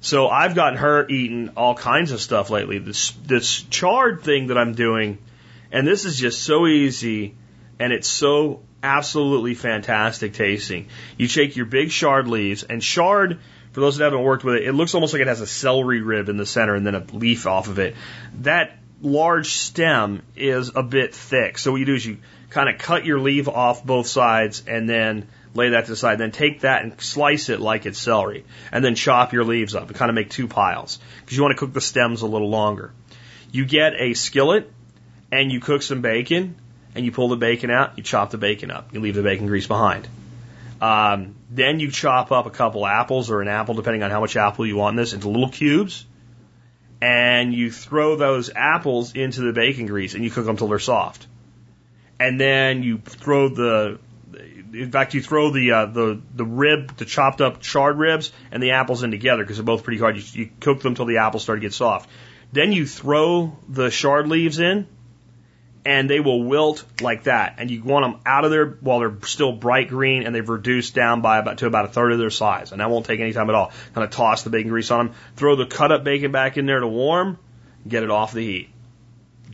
So I've gotten her eating all kinds of stuff lately. This this chard thing that I'm doing, and this is just so easy, and it's so absolutely fantastic tasting. You take your big chard leaves, and chard For those that haven't worked with it, it looks almost like it has a celery rib in the center and then a leaf off of it. That large stem is a bit thick. So what you do is you kind of cut your leaf off both sides and then lay that to the side. Then take that and slice it like it's celery. And then chop your leaves up and kind of make two piles. Because you want to cook the stems a little longer. You get a skillet and you cook some bacon and you pull the bacon out, you chop the bacon up. You leave the bacon grease behind. Um, then you chop up a couple apples or an apple, depending on how much apple you want in this, into little cubes. And you throw those apples into the bacon grease and you cook them till they're soft. And then you throw the, in fact, you throw the uh, the the rib, the chopped up chard ribs, and the apples in together because they're both pretty hard. You, you cook them till the apples start to get soft. Then you throw the chard leaves in, and they will wilt like that. And you want them out of there while they're still bright green and they've reduced down by about to about a third of their size. And that won't take any time at all. Kind of toss the bacon grease on them, throw the cut up bacon back in there to warm, get it off the heat.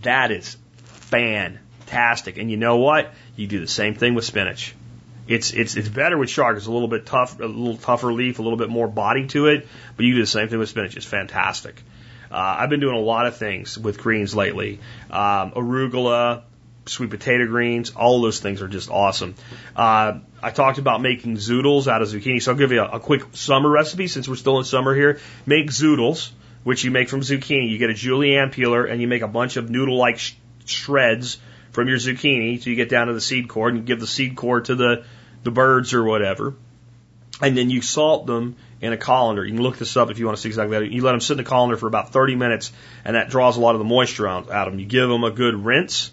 That is fantastic. And you know what? You do the same thing with spinach. It's it's it's better with chard. It's a little bit tough, a little tougher leaf, a little bit more body to it. But you do the same thing with spinach. It's fantastic. Uh, I've been doing a lot of things with greens lately. Um, arugula, sweet potato greens, all those things are just awesome. Uh, I talked about making zoodles out of zucchini, so I'll give you a, a quick summer recipe since we're still in summer here. Make zoodles, which you make from zucchini. You get a julienne peeler and you make a bunch of noodle-like sh- shreds from your zucchini. So you get down to the seed cord and you give the seed cord to the the birds or whatever, and then you salt them in a colander. You can look this up if you want to see exactly that. You let them sit in the colander for about 30 minutes, and that draws a lot of the moisture out, of them. You give them a good rinse,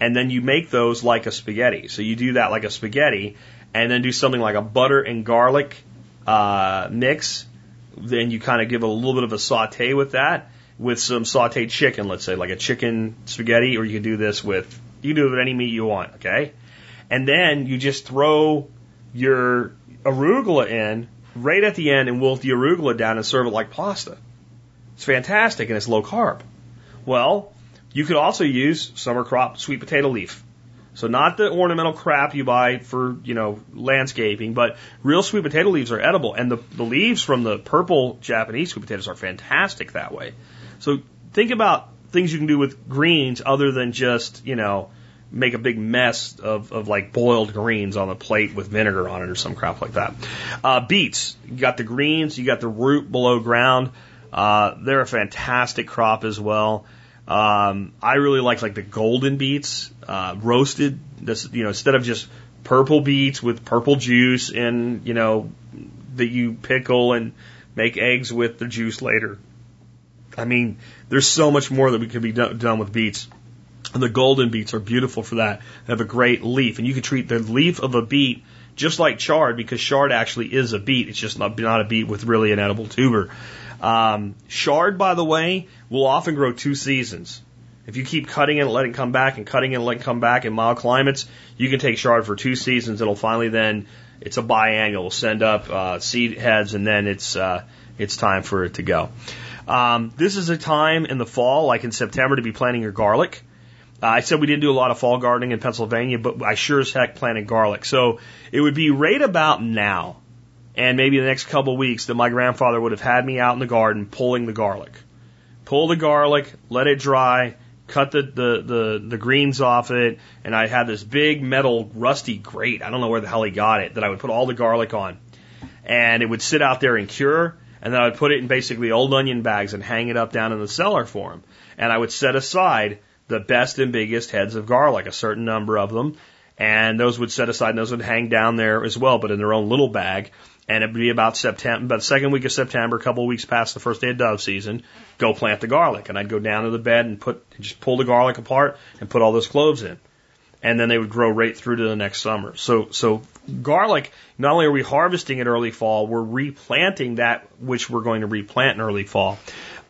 and then you make those like a spaghetti. So you do that like a spaghetti, and then do something like a butter and garlic uh, mix. Then you kind of give a little bit of a saute with that, with some sauteed chicken, let's say, like a chicken spaghetti, or you can do this with you can do it with any meat you want, okay? And then you just throw your arugula in right at the end and wilt the arugula down and serve it like pasta. It's fantastic and it's low carb. Well, you could also use summer crop sweet potato leaf. So not the ornamental crap you buy for, you know, landscaping, but real sweet potato leaves are edible. And the, the leaves from the purple Japanese sweet potatoes are fantastic that way. So think about things you can do with greens other than just, you know, make a big mess of, of like boiled greens on the plate with vinegar on it or some crap like that. Uh, beets, you got the greens, you got the root below ground. Uh, they're a fantastic crop as well. Um, I really like like the golden beets, uh, roasted. This, you know, instead of just purple beets with purple juice and you know that you pickle and make eggs with the juice later. I mean, there's so much more that we could be done, done with beets. And the golden beets are beautiful for that. They have a great leaf, and you can treat the leaf of a beet just like chard because chard actually is a beet. It's just not, not a beet with really an edible tuber. Um, chard, by the way, will often grow two seasons. If you keep cutting it and letting it come back and cutting it and letting it come back in mild climates, you can take chard for two seasons. It'll finally then, it's a biannual. It'll send up uh, seed heads and then it's, uh, it's time for it to go. Um, this is a time in the fall, like in September, to be planting your garlic. Uh, I said we didn't do a lot of fall gardening in Pennsylvania, but I sure as heck planted garlic. So it would be right about now and maybe the next couple of weeks that my grandfather would have had me out in the garden pulling the garlic. Pull the garlic, let it dry, cut the, the, the, the greens off it, and I had this big metal rusty grate. I don't know where the hell he got it, that I would put all the garlic on. And it would sit out there and cure, and then I would put it in basically old onion bags and hang it up down in the cellar for him. And I would set aside the best and biggest heads of garlic, a certain number of them, and those would set aside and those would hang down there as well, but in their own little bag. And it'd be about September, about the second week of September, a couple of weeks past the first day of dove season, go plant the garlic. And I'd go down to the bed and put, just pull the garlic apart and put all those cloves in. And then they would grow right through to the next summer. So, so garlic, not only are we harvesting in early fall, we're replanting that which we're going to replant in early fall.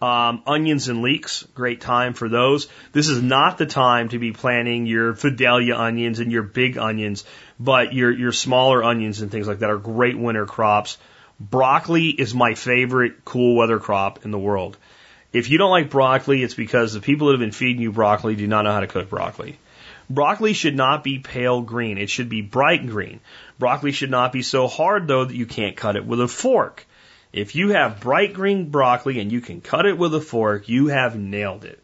Um, onions and leeks, great time for those. This is not the time to be planting your Vidalia onions and your big onions, but your, your smaller onions and things like that are great winter crops. Broccoli is my favorite cool weather crop in the world. If you don't like broccoli, it's because the people that have been feeding you broccoli do not know how to cook broccoli. Broccoli should not be pale green. It should be bright green. Broccoli should not be so hard though that you can't cut it with a fork. If you have bright green broccoli and you can cut it with a fork, you have nailed it.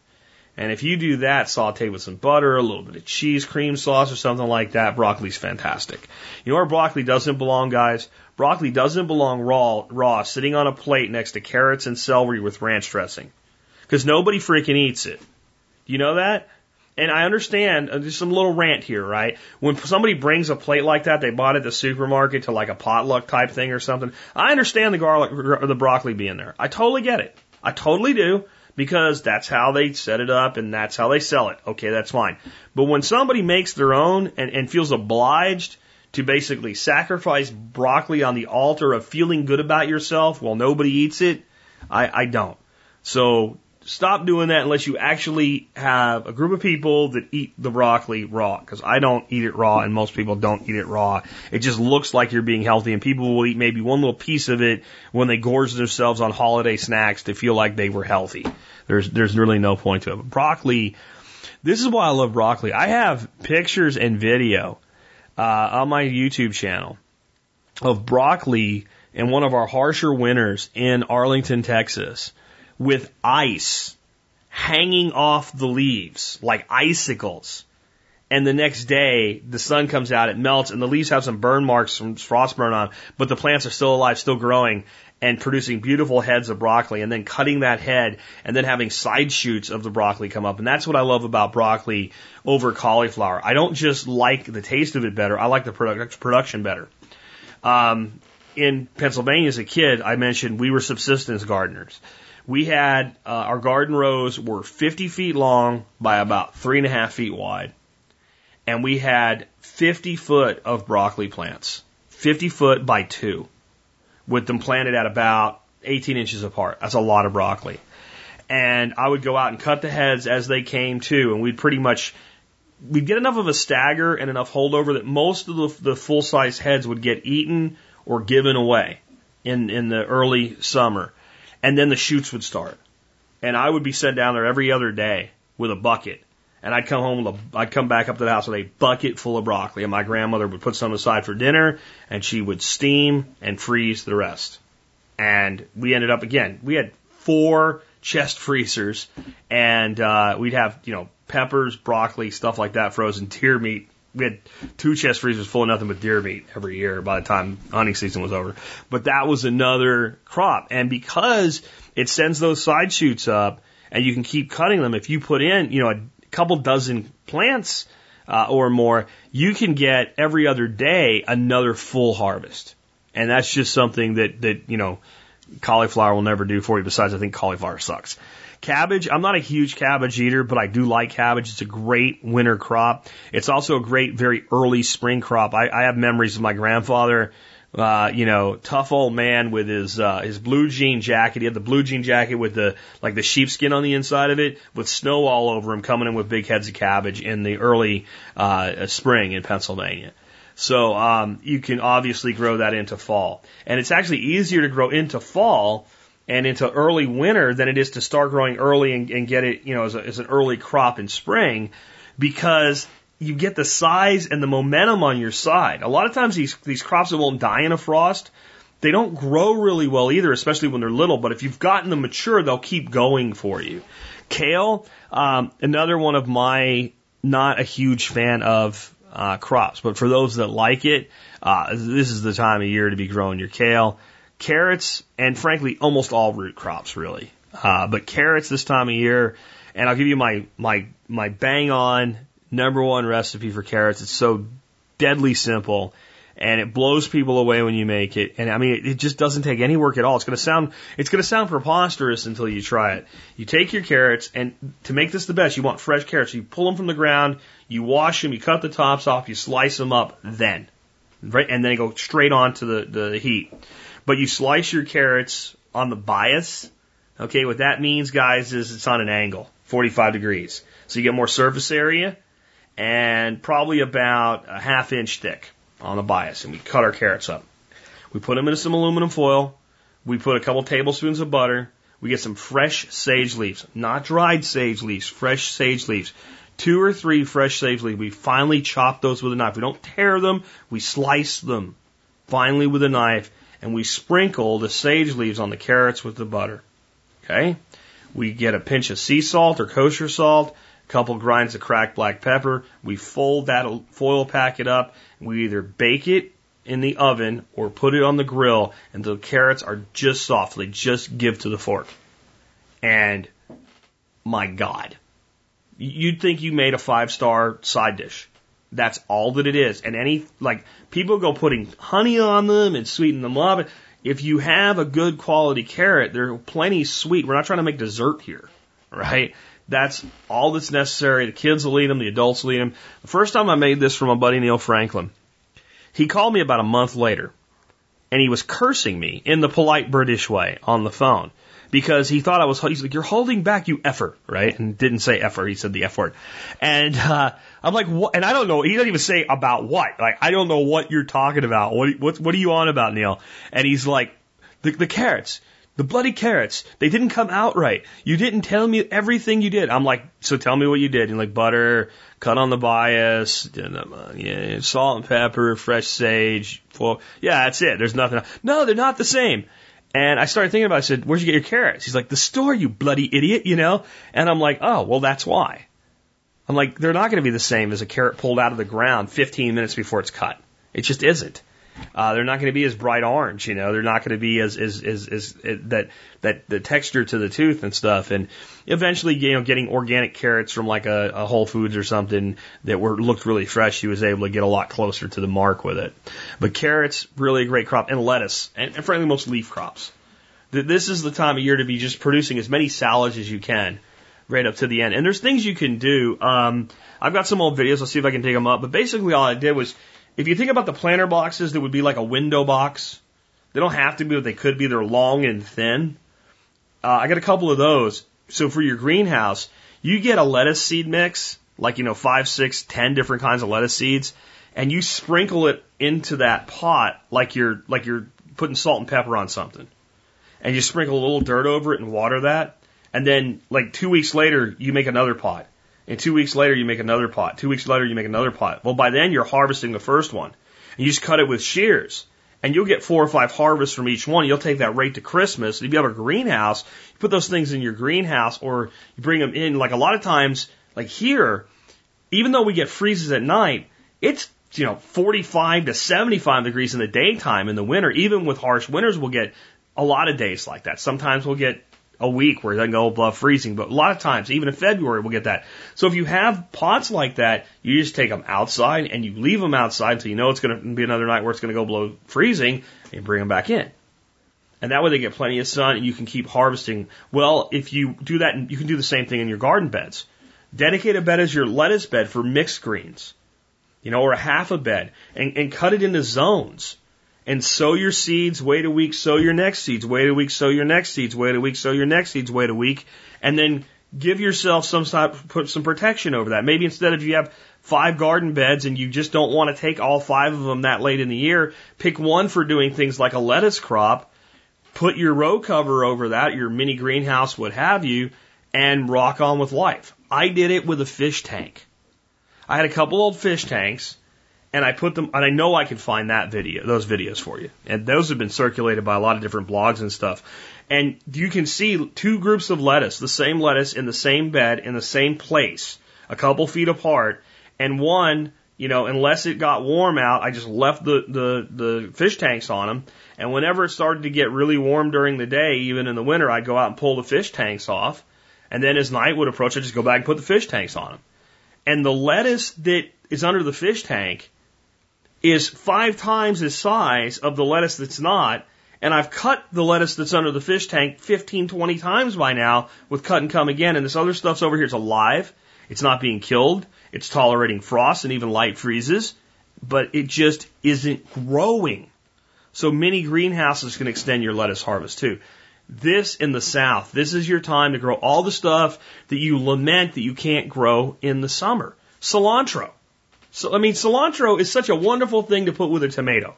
And if you do that, saute with some butter, a little bit of cheese, cream sauce, or something like that, broccoli's fantastic. You know where broccoli doesn't belong, guys? Broccoli doesn't belong raw, raw, sitting on a plate next to carrots and celery with ranch dressing. Because nobody freaking eats it. You know that? And I understand, uh, there's some little rant here, right? When somebody brings a plate like that, they bought at the supermarket to like a potluck type thing or something. I understand the garlic or the broccoli being there. I totally get it. I totally do because that's how they set it up and that's how they sell it. Okay, that's fine. But when somebody makes their own and, and feels obliged to basically sacrifice broccoli on the altar of feeling good about yourself while nobody eats it, I, I don't. So stop doing that unless you actually have a group of people that eat the broccoli raw. Because I don't eat it raw, and most people don't eat it raw. It just looks like you're being healthy, and people will eat maybe one little piece of it when they gorge themselves on holiday snacks to feel like they were healthy. There's there's really no point to it. But broccoli. This is why I love broccoli. I have pictures and video uh, on my YouTube channel of broccoli in one of our harsher winters in Arlington, Texas with ice hanging off the leaves like icicles. And the next day, the sun comes out, it melts, and the leaves have some burn marks from frost burn on, but the plants are still alive, still growing, and producing beautiful heads of broccoli, and then cutting that head, and then having side shoots of the broccoli come up. And that's what I love about broccoli over cauliflower. I don't just like the taste of it better, I like the product, production better. Um, in Pennsylvania as a kid, I mentioned we were subsistence gardeners we had uh, our garden rows were 50 feet long by about three and a half feet wide. And we had 50 foot of broccoli plants, 50 foot by two, with them planted at about 18 inches apart. That's a lot of broccoli. And I would go out and cut the heads as they came to, and we'd pretty much we'd get enough of a stagger and enough holdover that most of the, the full size heads would get eaten or given away in in the early summer and then the shoots would start. And I would be sent down there every other day with a bucket. And I'd come home with a, I'd come back up to the house with a bucket full of broccoli. And my grandmother would put some aside for dinner and she would steam and freeze the rest. And we ended up again, we had four chest freezers and, uh, we'd have, you know, peppers, broccoli, stuff like that, frozen deer meat we had two chest freezers full of nothing but deer meat every year by the time hunting season was over. But that was another crop. And because it sends those side shoots up and you can keep cutting them, if you put in, you know, a couple dozen plants uh, or more, you can get every other day another full harvest. And that's just something that, that, you know, cauliflower will never do for you. Besides, I think cauliflower sucks. Cabbage, I'm not a huge cabbage eater, but I do like cabbage. It's a great winter crop. It's also a great, very early spring crop. I, I have memories of my grandfather, uh, you know, tough old man with his, uh, his blue jean jacket. He had the blue jean jacket with the, like the sheepskin on the inside of it with snow all over him coming in with big heads of cabbage in the early, uh, spring in Pennsylvania. So, um, you can obviously grow that into fall. And it's actually easier to grow into fall and into early winter than it is to start growing early and, and get it, you know, as, a, as an early crop in spring because you get the size and the momentum on your side. A lot of times these, these crops that won't die in a frost, they don't grow really well either, especially when they're little, but if you've gotten them mature, they'll keep going for you. Kale, um, another one of my not a huge fan of uh, crops, but for those that like it, uh, this is the time of year to be growing your kale carrots, and frankly, almost all root crops, really. Uh, but carrots this time of year, and I'll give you my, my, my bang on number one recipe for carrots. It's so deadly simple and it blows people away when you make it. And I mean, it, it just doesn't take any work at all. It's going to sound, it's to sound preposterous until you try it. You take your carrots and to make this the best, you want fresh carrots. You pull them from the ground, you wash them, you cut the tops off, you slice them up then, right? And then go straight on to the, the heat. But you slice your carrots on the bias. Okay, what that means, guys, is it's on an angle, 45 degrees. So you get more surface area and probably about a half inch thick on the bias. And we cut our carrots up. We put them into some aluminum foil. We put a couple tablespoons of butter. We get some fresh sage leaves, not dried sage leaves, fresh sage leaves. Two or three fresh sage leaves. We finely chop those with a knife. We don't tear them. We slice them finely with a knife and we sprinkle the sage leaves on the carrots with the butter. Okay? We get a pinch of sea salt or kosher salt, a couple grinds of cracked black pepper. We fold that foil packet up. We either bake it in the oven or put it on the grill and the carrots are just soft. They just give to the fork. And my God, you'd think you made a five star side dish. That's all that it is. And any, like, people go putting honey on them and sweeten them up. If you have a good quality carrot, they're plenty sweet. We're not trying to make dessert here, right? That's all that's necessary. The kids will eat them, the adults will eat them. The first time I made this from my buddy Neil Franklin, he called me about a month later and he was cursing me in the polite British way on the phone because he thought I was, he's like, you're holding back, you effer, right? And didn't say effer, he said the F word. And, uh, I'm like, what? And I don't know, he doesn't even say about what. Like, I don't know what you're talking about. What, what, what are you on about, Neil? And he's like, the, the carrots. The bloody carrots, they didn't come out right. You didn't tell me everything you did. I'm like, so tell me what you did. And like butter, cut on the bias, yeah, salt and pepper, fresh sage. Well, yeah, that's it. There's nothing. No, they're not the same. And I started thinking about it. I said, where'd you get your carrots? He's like, the store, you bloody idiot, you know? And I'm like, oh, well, that's why. I'm like, they're not going to be the same as a carrot pulled out of the ground 15 minutes before it's cut. It just isn't. Uh, they're not going to be as bright orange, you know. They're not going to be as, as, as, as, that that the texture to the tooth and stuff. And eventually, you know, getting organic carrots from like a, a Whole Foods or something that were looked really fresh, he was able to get a lot closer to the mark with it. But carrots, really a great crop, and lettuce, and, and frankly, most leaf crops. This is the time of year to be just producing as many salads as you can right up to the end. And there's things you can do. Um, I've got some old videos. I'll see if I can dig them up. But basically, all I did was if you think about the planter boxes that would be like a window box, they don't have to be, but they could be. They're long and thin. Uh, I got a couple of those. So for your greenhouse, you get a lettuce seed mix, like, you know, five, six, ten different kinds of lettuce seeds, and you sprinkle it into that pot like you're, like you're putting salt and pepper on something. And you sprinkle a little dirt over it and water that. And then, like, two weeks later, you make another pot. And two weeks later, you make another pot. Two weeks later, you make another pot. Well, by then, you're harvesting the first one. And you just cut it with shears. And you'll get four or five harvests from each one. You'll take that right to Christmas. If you have a greenhouse, you put those things in your greenhouse or you bring them in. Like a lot of times, like here, even though we get freezes at night, it's, you know, 45 to 75 degrees in the daytime in the winter. Even with harsh winters, we'll get a lot of days like that. Sometimes we'll get a week where it doesn't go above freezing, but a lot of times, even in February, we'll get that. So if you have pots like that, you just take them outside and you leave them outside until you know it's going to be another night where it's going to go below freezing, and bring them back in. And that way they get plenty of sun and you can keep harvesting. Well, if you do that, you can do the same thing in your garden beds. Dedicate a bed as your lettuce bed for mixed greens, you know, or a half a bed and, and cut it into zones and sow your seeds, wait a week, sow your next seeds, wait a week, sow your next seeds, wait a week, sow your next seeds, wait a week, and then give yourself some type, put some protection over that. Maybe instead of you have five garden beds and you just don't want to take all five of them that late in the year, pick one for doing things like a lettuce crop, put your row cover over that, your mini greenhouse, what have you, and rock on with life. I did it with a fish tank. I had a couple old fish tanks and I put them, and I know I can find that video, those videos for you. And those have been circulated by a lot of different blogs and stuff. And you can see two groups of lettuce, the same lettuce in the same bed in the same place, a couple feet apart. And one, you know, unless it got warm out, I just left the, the, the fish tanks on them. And whenever it started to get really warm during the day, even in the winter, I'd go out and pull the fish tanks off. And then as night would approach, I'd just go back and put the fish tanks on them. And the lettuce that is under the fish tank is five times the size of the lettuce that's not. And I've cut the lettuce that's under the fish tank 15, 20 times by now with cut and come again. And this other stuff's over here. It's alive. It's not being killed. It's tolerating frost and even light freezes, but it just isn't growing. So mini greenhouses can extend your lettuce harvest too. This in the South, this is your time to grow all the stuff that you lament that you can't grow in the summer. Cilantro. So, I mean, cilantro is such a wonderful thing to put with a tomato.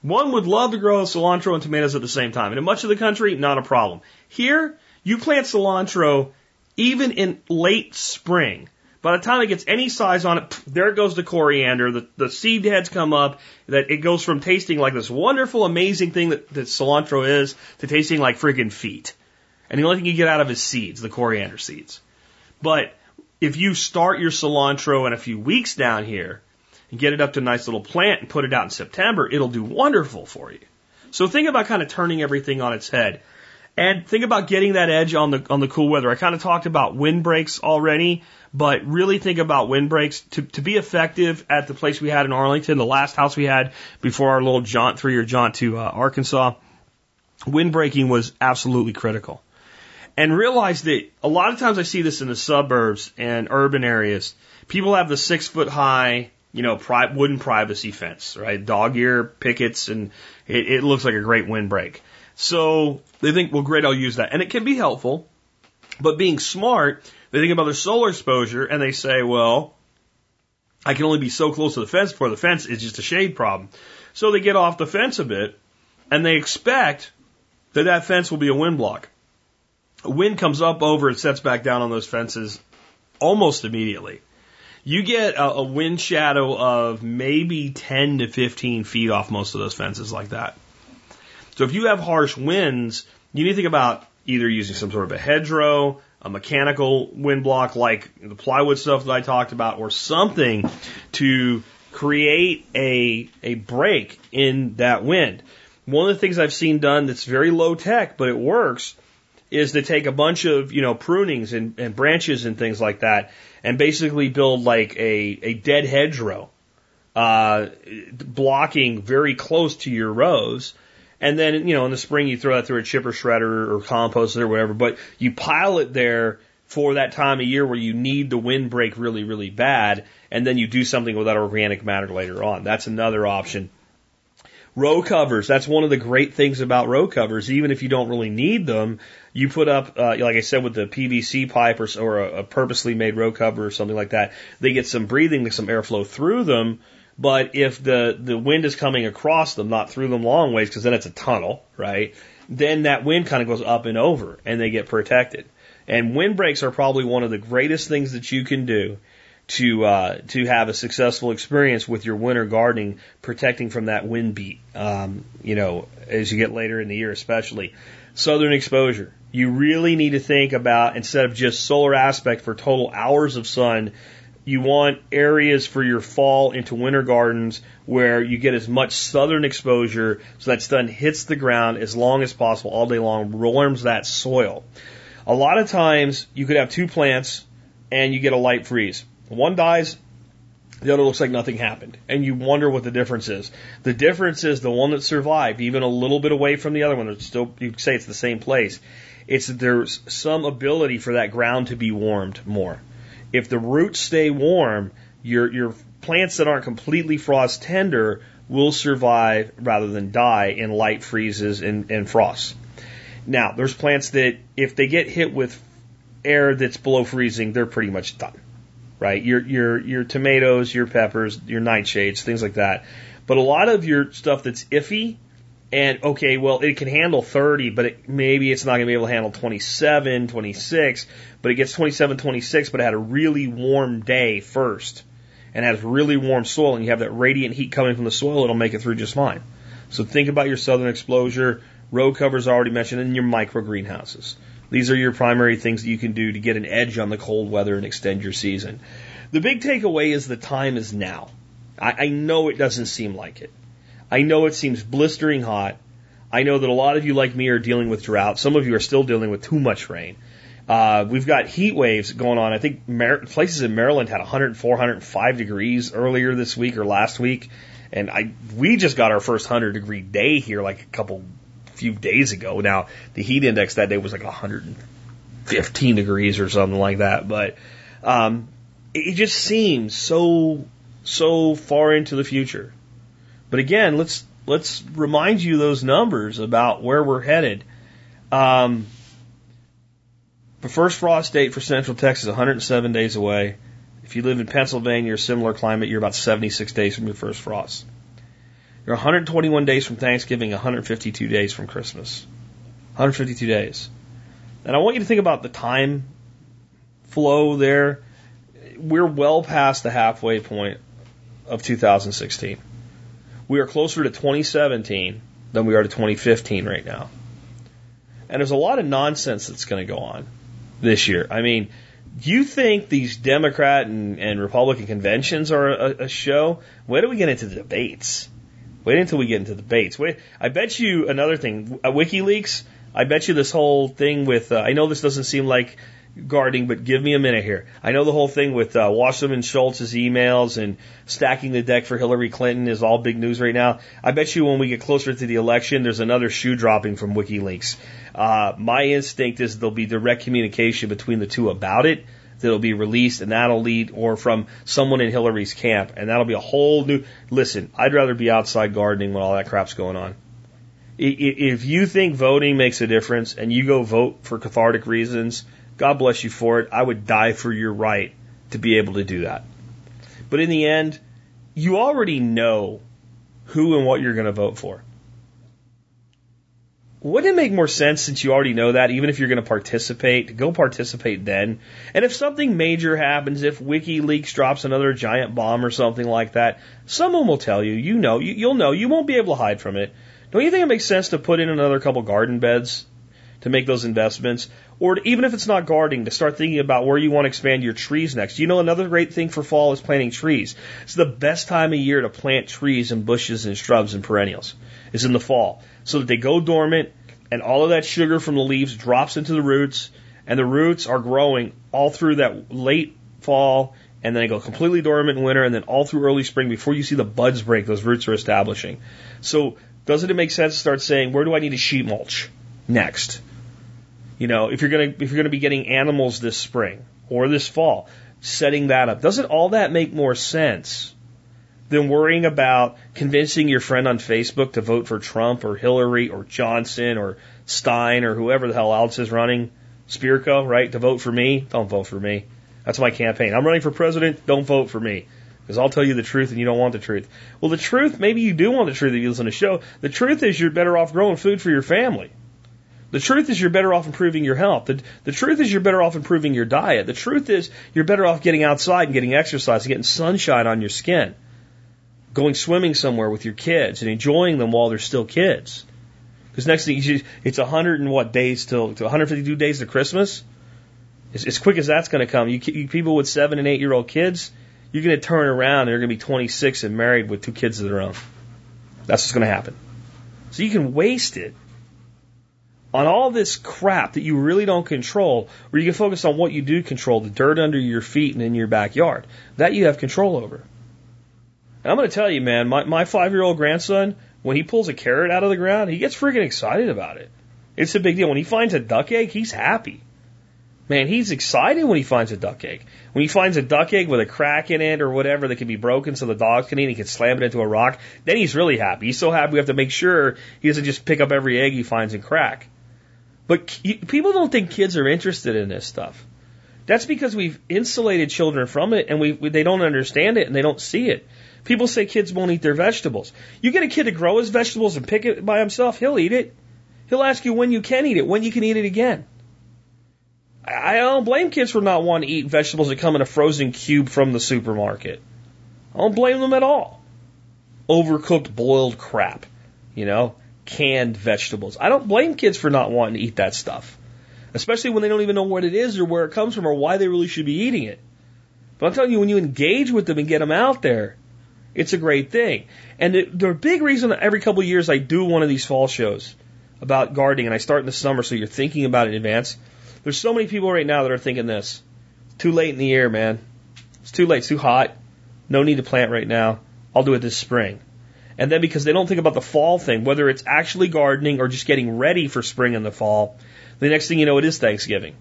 One would love to grow cilantro and tomatoes at the same time. And in much of the country, not a problem. Here, you plant cilantro even in late spring By the time it gets any size on it, there it goes the coriander. The, the seed heads come up. That it goes from tasting like this wonderful, amazing thing that, that cilantro is to tasting like friggin' feet. And the only thing you get out of is seeds, the coriander seeds. But if you start your cilantro in a few weeks down here and get it up to a nice little plant and put it out in September, it'll do wonderful for you. So think about kind of turning everything on its head. And think about getting that edge on the on the cool weather. I kind of talked about windbreaks already, but really think about windbreaks to to be effective at the place we had in Arlington, the last house we had before our little jaunt three year jaunt to uh, Arkansas. Windbreaking was absolutely critical and realize that a lot of times I see this in the suburbs and urban areas. People have the six foot high, you know, pri- wooden privacy fence, right? Dog ear pickets, and it, it looks like a great windbreak. So they think, well, great, I'll use that. And it can be helpful, but being smart, they think about their solar exposure and they say, well, I can only be so close to the fence before the fence is just a shade problem. So they get off the fence a bit and they expect that that fence will be a wind block wind comes up over and sets back down on those fences almost immediately. You get a, a wind shadow of maybe 10 to 15 feet off most of those fences like that. So if you have harsh winds, you need to think about either using some sort of a hedgerow, a mechanical wind block like the plywood stuff that I talked about, or something to create a, a break in that wind. One of the things I've seen done that's very low tech, but it works, is to take a bunch of, you know, prunings and, and branches and things like that and basically build like a, a dead hedgerow, uh, blocking very close to your rows. And then, you know, in the spring you throw that through a chipper shredder or composter or whatever, but you pile it there for that time of year where you need the windbreak really, really bad, and then you do something with that organic matter later on. That's another option. Row covers. That's one of the great things about row covers. Even if you don't really need them, you put up, uh, like I said, with the PVC pipe or, or a, a purposely made row cover or something like that, they get some breathing, some airflow through them. But if the, the wind is coming across them, not through them long ways, because then it's a tunnel, right? Then that wind kind of goes up and over and they get protected. And windbreaks are probably one of the greatest things that you can do to uh, to have a successful experience with your winter gardening, protecting from that wind beat. Um, you know, as you get later in the year, especially southern exposure. You really need to think about instead of just solar aspect for total hours of sun. You want areas for your fall into winter gardens where you get as much southern exposure so that sun hits the ground as long as possible all day long, warms that soil. A lot of times you could have two plants and you get a light freeze one dies, the other looks like nothing happened. And you wonder what the difference is. The difference is the one that survived, even a little bit away from the other one, it's still, you say it's the same place. It's that there's some ability for that ground to be warmed more. If the roots stay warm, your, your plants that aren't completely frost tender will survive rather than die in light freezes and, and frosts. Now, there's plants that if they get hit with air that's below freezing, they're pretty much done right? Your your your tomatoes, your peppers, your nightshades, things like that. But a lot of your stuff that's iffy, and okay, well, it can handle 30, but it, maybe it's not going to be able to handle 27, 26, but it gets 27, 26, but it had a really warm day first and has really warm soil, and you have that radiant heat coming from the soil, it'll make it through just fine. So think about your southern exposure, row covers I already mentioned, and your micro greenhouses. These are your primary things that you can do to get an edge on the cold weather and extend your season. The big takeaway is the time is now. I, I know it doesn't seem like it. I know it seems blistering hot. I know that a lot of you, like me, are dealing with drought. Some of you are still dealing with too much rain. Uh, we've got heat waves going on. I think Mar- places in Maryland had 104, 105 degrees earlier this week or last week, and I we just got our first 100 degree day here like a couple few days ago. Now, the heat index that day was like 115 degrees or something like that, but um, it just seems so so far into the future. But again, let's let's remind you those numbers about where we're headed. Um, the first frost date for Central Texas, 107 days away. If you live in Pennsylvania or similar climate, you're about 76 days from your first frost. You're 121 days from Thanksgiving, 152 days from Christmas. 152 days. And I want you to think about the time flow there. we're well past the halfway point of 2016. We are closer to 2017 than we are to 2015 right now. And there's a lot of nonsense that's going to go on this year. I mean, do you think these Democrat and, and Republican conventions are a, a show? Wait do we get into the debates. Wait until we get into the debates. Wait, I bet you another thing. Uh, WikiLeaks. I bet you this whole thing with. Uh, I know this doesn't seem like guarding, but give me a minute here. I know the whole thing with uh, Wasserman Schultz's emails and stacking the deck for Hillary Clinton is all big news right now. I bet you when we get closer to the election, there's another shoe dropping from WikiLeaks. Uh, my instinct is there'll be direct communication between the two about it that'll be released, and that'll lead, or from someone in Hillary's camp, and that'll be a whole new. Listen, I'd rather be outside gardening when all that crap's going on. If you think voting makes a difference and you go vote for cathartic reasons, God bless you for it. I would die for your right to be able to do that. But in the end, you already know who and what you're going to vote for. Wouldn't it make more sense since you already know that, even if you're going to participate, go participate then? And if something major happens, if WikiLeaks drops another giant bomb or something like that, someone will tell you. You know, you, you'll know. You won't be able to hide from it. Don't you think it makes sense to put in another couple garden beds to make those investments? Or to, even if it's not gardening, to start thinking about where you want to expand your trees next. You know, another great thing for fall is planting trees. It's the best time of year to plant trees and bushes and shrubs and perennials. Is in the fall. So that they go dormant and all of that sugar from the leaves drops into the roots and the roots are growing all through that late fall and then they go completely dormant in winter and then all through early spring before you see the buds break, those roots are establishing. So doesn't it make sense to start saying, where do I need to sheet mulch next? You know, if you're gonna if you're gonna be getting animals this spring or this fall, setting that up. Doesn't all that make more sense than worrying about convincing your friend on Facebook to vote for Trump or Hillary or Johnson or Stein or whoever the hell else is running? Spirko, right? To vote for me? Don't vote for me. That's my campaign. I'm running for president. Don't vote for me. Because I'll tell you the truth and you don't want the truth. Well, the truth, maybe you do want the truth if you listen to the show. The truth is you're better off growing food for your family. The truth is you're better off improving your health. The, the truth is you're better off improving your diet. The truth is you're better off getting outside and getting exercise and getting sunshine on your skin. Going swimming somewhere with your kids and enjoying them while they're still kids. Because next thing you, it's 100 and what days till, 152 days to Christmas? As, as quick as that's going to come, you, you people with seven and eight year old kids, you're going to turn around and they're going to be 26 and married with two kids of their own. That's what's going to happen. So you can waste it on all this crap that you really don't control, where you can focus on what you do control, the dirt under your feet and in your backyard. That you have control over. And I'm going to tell you, man, my, my five year old grandson, when he pulls a carrot out of the ground, he gets freaking excited about it. It's a big deal. When he finds a duck egg, he's happy. Man, he's excited when he finds a duck egg. When he finds a duck egg with a crack in it or whatever that can be broken so the dogs can eat, he can slam it into a rock, then he's really happy. He's so happy we have to make sure he doesn't just pick up every egg he finds and crack. But people don't think kids are interested in this stuff. That's because we've insulated children from it and we, we, they don't understand it and they don't see it. People say kids won't eat their vegetables. You get a kid to grow his vegetables and pick it by himself, he'll eat it. He'll ask you when you can eat it, when you can eat it again. I, don't blame kids for not wanting to eat vegetables that come in a frozen cube from the supermarket. I don't blame them at all. Overcooked boiled crap, you know? canned vegetables. I don't blame kids for not wanting to eat that stuff, especially when they don't even know what it is or where it comes from or why they really should be eating it. But I'm telling you, when you engage with them and get them out there, it's a great thing. And the, the big reason that every couple of years I do one of these fall shows about gardening, and I start in the summer, so you're thinking about it in advance. There's so many people right now that are thinking this. Too late in the year, man. It's too late. It's too hot. No need to plant right now. I'll do it this spring. And then because they don't think about the fall thing, whether it's actually gardening or just getting ready for spring and the fall, the next thing you know, it is Thanksgiving.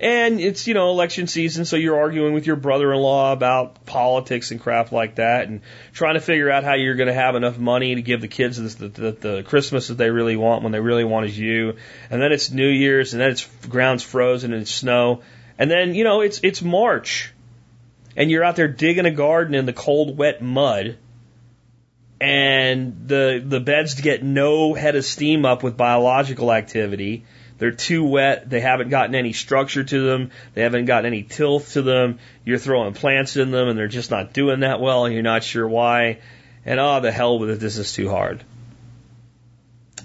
And it's, you know, election season, so you're arguing with your brother in law about politics and crap like that and trying to figure out how you're going to have enough money to give the kids the, the, the Christmas that they really want when they really want is you. And then it's New Year's, and then it's ground's frozen and it's snow. And then, you know, it's, it's March. And you're out there digging a garden in the cold, wet mud and the the beds get no head of steam up with biological activity. They're too wet. They haven't gotten any structure to them. They haven't gotten any tilth to them. You're throwing plants in them and they're just not doing that well and you're not sure why. And oh, the hell with it. This is too hard.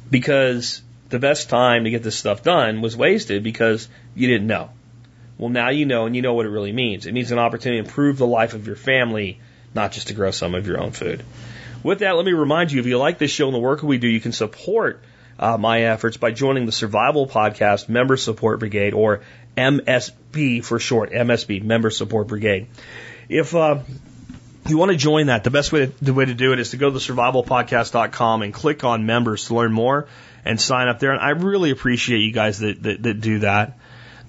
Because the best time to get this stuff done was wasted because you didn't know. Well, now you know and you know what it really means. It means an opportunity to improve the life of your family, not just to grow some of your own food. With that, let me remind you if you like this show and the work we do, you can support uh, my efforts by joining the Survival Podcast Member Support Brigade, or MSB for short, MSB, Member Support Brigade. If uh, you want to join that, the best way to, the way to do it is to go to the survivalpodcast.com and click on members to learn more and sign up there. And I really appreciate you guys that, that, that do that.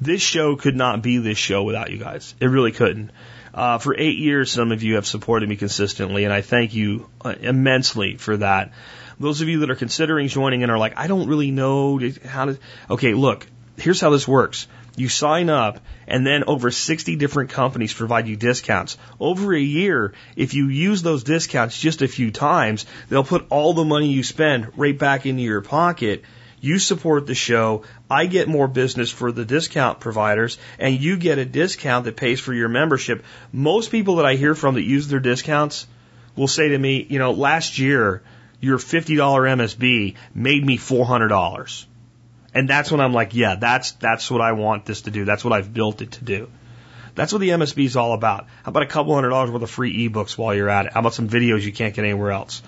This show could not be this show without you guys. It really couldn't. Uh, for eight years, some of you have supported me consistently, and I thank you uh, immensely for that. Those of you that are considering joining and are like, I don't really know how to. Okay, look, here's how this works. You sign up, and then over 60 different companies provide you discounts. Over a year, if you use those discounts just a few times, they'll put all the money you spend right back into your pocket you support the show. I get more business for the discount providers and you get a discount that pays for your membership. Most people that I hear from that use their discounts will say to me, you know, last year your $50 MSB made me $400. And that's when I'm like, yeah, that's, that's what I want this to do. That's what I've built it to do. That's what the MSB is all about. How about a couple hundred dollars worth of free ebooks while you're at it? How about some videos you can't get anywhere else?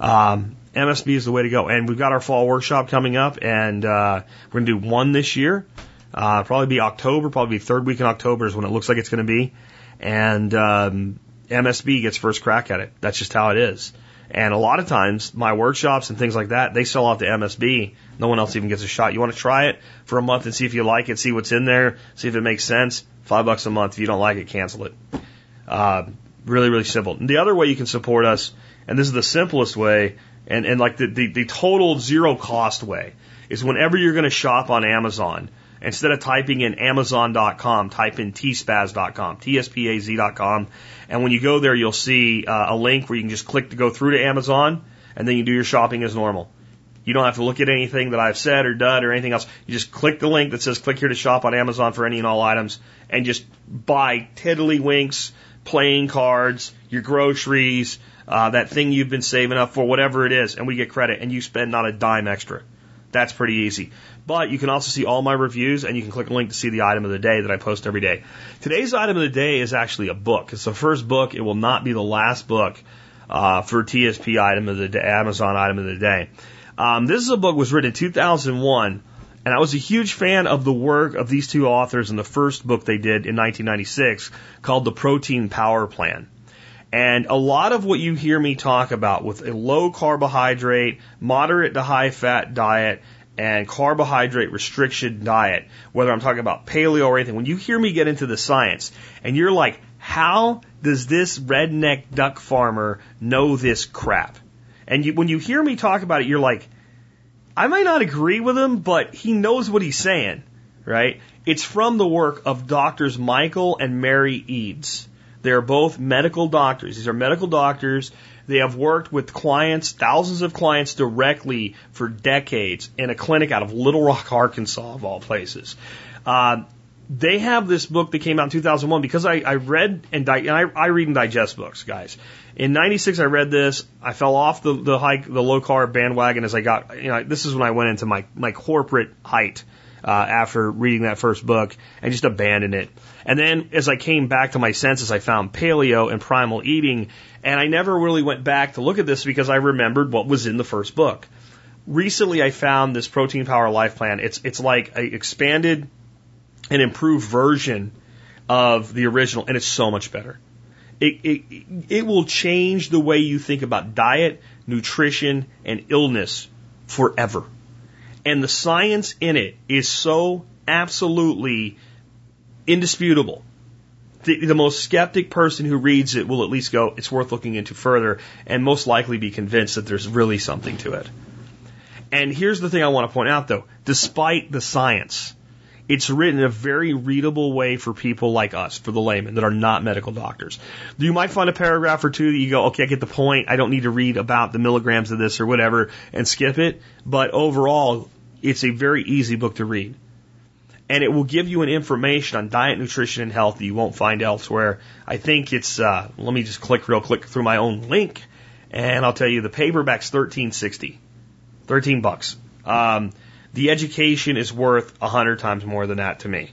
Um, MSB is the way to go. And we've got our fall workshop coming up, and uh, we're going to do one this year. Uh, probably be October, probably be third week in October is when it looks like it's going to be. And um, MSB gets first crack at it. That's just how it is. And a lot of times, my workshops and things like that, they sell out to MSB. No one else even gets a shot. You want to try it for a month and see if you like it, see what's in there, see if it makes sense. Five bucks a month. If you don't like it, cancel it. Uh, really, really simple. And the other way you can support us, and this is the simplest way, and, and like the, the, the total zero cost way is whenever you're going to shop on Amazon, instead of typing in Amazon.com, type in tspaz.com, T-S-P-A-Z.com. And when you go there, you'll see uh, a link where you can just click to go through to Amazon and then you do your shopping as normal. You don't have to look at anything that I've said or done or anything else. You just click the link that says click here to shop on Amazon for any and all items and just buy tiddlywinks, playing cards, your groceries, uh, that thing you've been saving up for, whatever it is, and we get credit, and you spend not a dime extra. That's pretty easy. But you can also see all my reviews, and you can click a link to see the item of the day that I post every day. Today's item of the day is actually a book. It's the first book. It will not be the last book uh, for TSP item of the day, Amazon item of the day. Um, this is a book was written in 2001, and I was a huge fan of the work of these two authors in the first book they did in 1996 called The Protein Power Plan. And a lot of what you hear me talk about with a low carbohydrate, moderate to high fat diet, and carbohydrate restriction diet, whether I'm talking about paleo or anything, when you hear me get into the science and you're like, how does this redneck duck farmer know this crap? And you, when you hear me talk about it, you're like, I might not agree with him, but he knows what he's saying, right? It's from the work of doctors Michael and Mary Eades. They are both medical doctors. These are medical doctors. They have worked with clients, thousands of clients directly for decades in a clinic out of Little Rock, Arkansas, of all places. Uh, they have this book that came out in 2001 because I, I read and, di- and I, I read and digest books, guys. In '96, I read this. I fell off the the hike, the low carb bandwagon as I got. You know, this is when I went into my my corporate height uh, after reading that first book and just abandoned it. And then as I came back to my senses, I found paleo and primal eating, and I never really went back to look at this because I remembered what was in the first book. Recently, I found this Protein Power Life Plan. It's it's like an expanded and improved version of the original, and it's so much better. It, it, it will change the way you think about diet, nutrition, and illness forever. And the science in it is so absolutely indisputable. The, the, most skeptic person who reads it will at least go, it's worth looking into further, and most likely be convinced that there's really something to it. And here's the thing I want to point out though despite the science, it's written in a very readable way for people like us, for the layman that are not medical doctors. You might find a paragraph or two that you go, okay, I get the point. I don't need to read about the milligrams of this or whatever and skip it. But overall, It's a very easy book to read. And it will give you an information on diet, nutrition, and health that you won't find elsewhere. I think it's, uh, let me just click real quick through my own link and I'll tell you the paperback's 1360. 13 bucks. Um, the education is worth a hundred times more than that to me.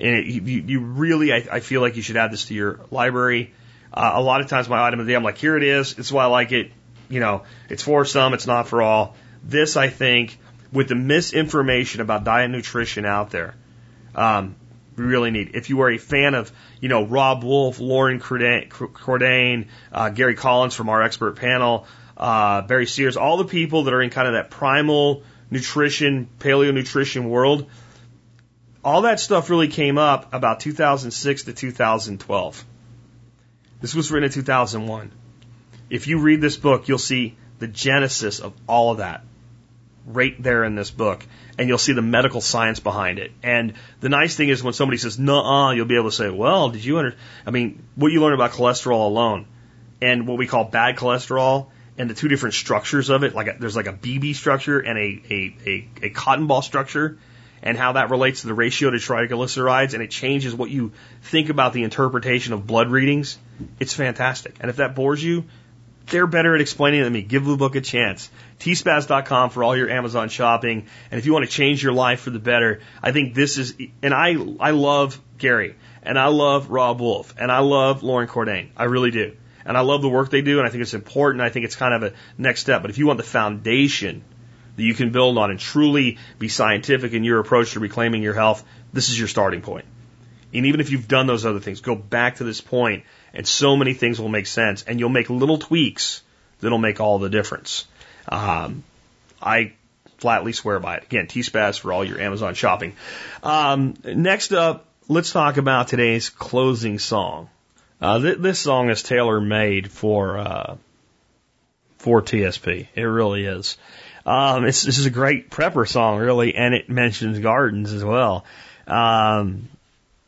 And it, you, you really, I, I feel like you should add this to your library. Uh, a lot of times my item of the day, I'm like, here it is. It's why I like it. You know, it's for some, it's not for all. This, I think, with the misinformation about diet and nutrition out there, um, we really need. If you are a fan of, you know, Robb Wolf, Loren Cordain, uh, Gary Collins from our expert panel, uh, Barry Sears, all the people that are in kind of that primal nutrition, paleo nutrition world, all that stuff really came up about 2006 to 2012. This was written in 2001. If you read this book, you'll see the genesis of all of that right there in this book, and you'll see the medical science behind it. And the nice thing is when somebody says "nuh-uh," you'll be able to say, "Well, did you under?" I mean, what you learn about cholesterol alone, and what we call bad cholesterol, and the two different structures of it, like a, there's like a BB structure and a, a, a, a cotton ball structure, and how that relates to the ratio to triglycerides, and it changes what you think about the interpretation of blood readings. It's fantastic. And if that bores you, they're better at explaining it than me. Give the book a chance. tspaz.com for all your Amazon shopping. And if you want to change your life for the better, I think this is, and I, I love Gary and I love Robb Wolf and I love Loren Cordain. I really do. And I love the work they do and I think it's important. I think it's kind of a next step. But if you want the foundation that you can build on and truly be scientific in your approach to reclaiming your health, this is your starting point. And even if you've done those other things, go back to this point and so many things will make sense, and you'll make little tweaks that'll make all the difference. Um, I flatly swear by it. Again, T-Spaz for all your Amazon shopping. Um, next up, let's talk about today's closing song. Uh, th- this song is tailor made for uh, for TSP. It really is. Um, this is a great prepper song, really, and it mentions gardens as well. Um,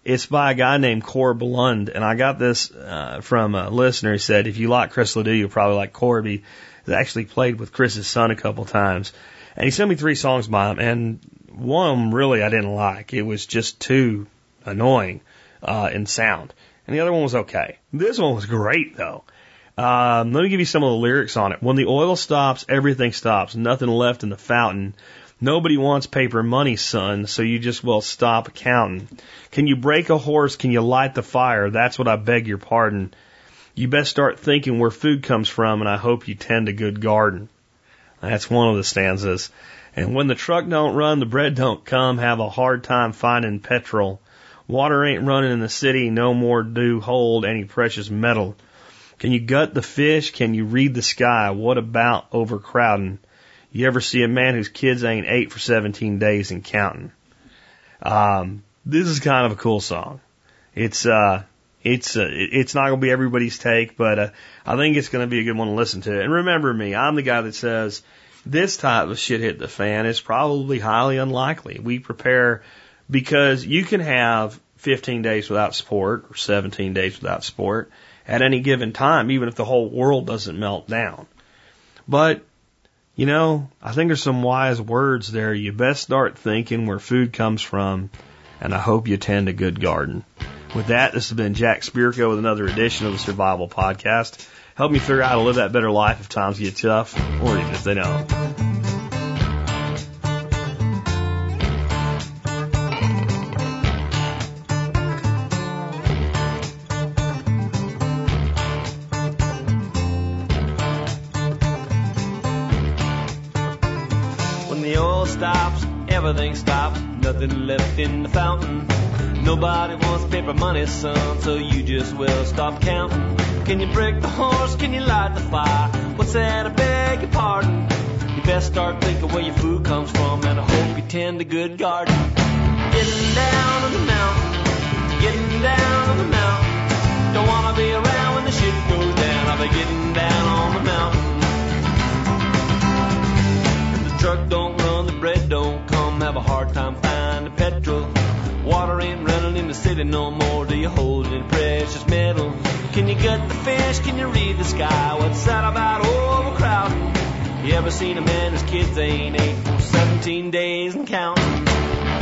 it's by a guy named Corb Lund, and I got this uh, from a listener. He said, "If you like Chris LeDoux, you'll probably like Corby." He's actually played with Chris's son a couple times, and he sent me three songs by him, and one really I didn't like. It was just too annoying uh, in sound, and the other one was okay. This one was great though. Um, let me give you some of the lyrics on it. When the oil stops, everything stops. Nothing left in the fountain. Nobody wants paper money, son, so you just will stop counting. Can you break a horse? Can you light the fire? That's what I beg your pardon. You best start thinking where food comes from, and I hope you tend a good garden. That's one of the stanzas. And when the truck don't run, the bread don't come, have a hard time finding petrol. Water ain't running in the city, no more do hold any precious metal. Can you gut the fish? Can you read the sky? What about overcrowding? You ever see a man whose kids ain't ate for 17 days and counting? Um, this is kind of a cool song. It's, uh, it's, uh, it's not to be everybody's take, but, uh, I think it's to be a good one to listen to. And remember me, I'm the guy that says this type of shit hit the fan is probably highly unlikely. We prepare because you can have 15 days without sport or 17 days without sport at any given time, even if the whole world doesn't melt down. But you know, I think there's some wise words there. You best start thinking where food comes from, and I hope you tend a good garden. With that, this has been Jack Spirko with another edition of the Survival Podcast. Help me figure out how to live that better life if times get tough, or even if they don't. Nothing left in the fountain. Nobody wants paper money, son, so you just will stop counting. Can you break the horse? Can you light the fire? What's that? I beg your pardon. You best start thinking where your food comes from, and I hope you tend a good garden. Getting down on the mountain, getting down on the mountain. Don't wanna be around when the shit goes down. I'll be getting down on the mountain. And the truck don't run, the bread don't come have a hard time finding petrol. Water ain't running in the city no more. Do you hold any precious metal? Can you gut the fish? Can you read the sky? What's that about oh, overcrowding? You ever seen a man whose kids ain't ate for 17 days and counting?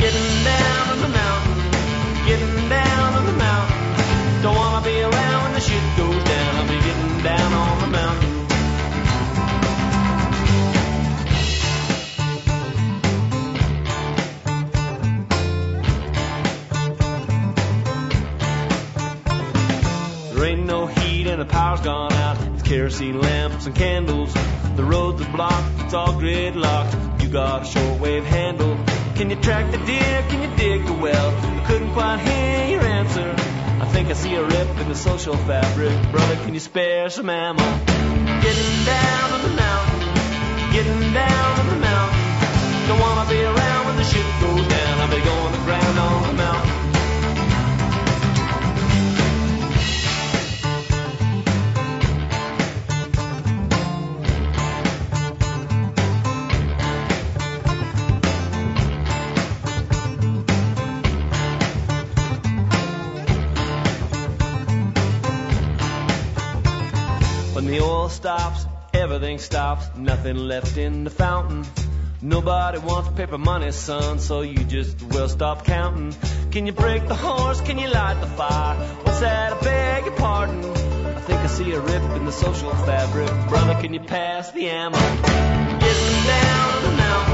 Getting down on the mountain, getting down on the mountain. Don't wanna be around the power's gone out. It's kerosene lamps and candles. The roads are blocked, it's all gridlocked. You got a shortwave handle. Can you track the deer? Can you dig the well? I couldn't quite hear your answer. I think I see a rip in the social fabric. Brother, can you spare some ammo? Getting down on the mountain, getting down on the mountain. Don't wanna be around when the shit goes down. I'll be going stops, everything stops, nothing left in the fountain. Nobody wants paper money, son, so you just will stop counting. Can you break the horse? Can you light the fire? What's that? I beg your pardon. I think I see a rip in the social fabric. Brother, can you pass the ammo? Getting down the mountain,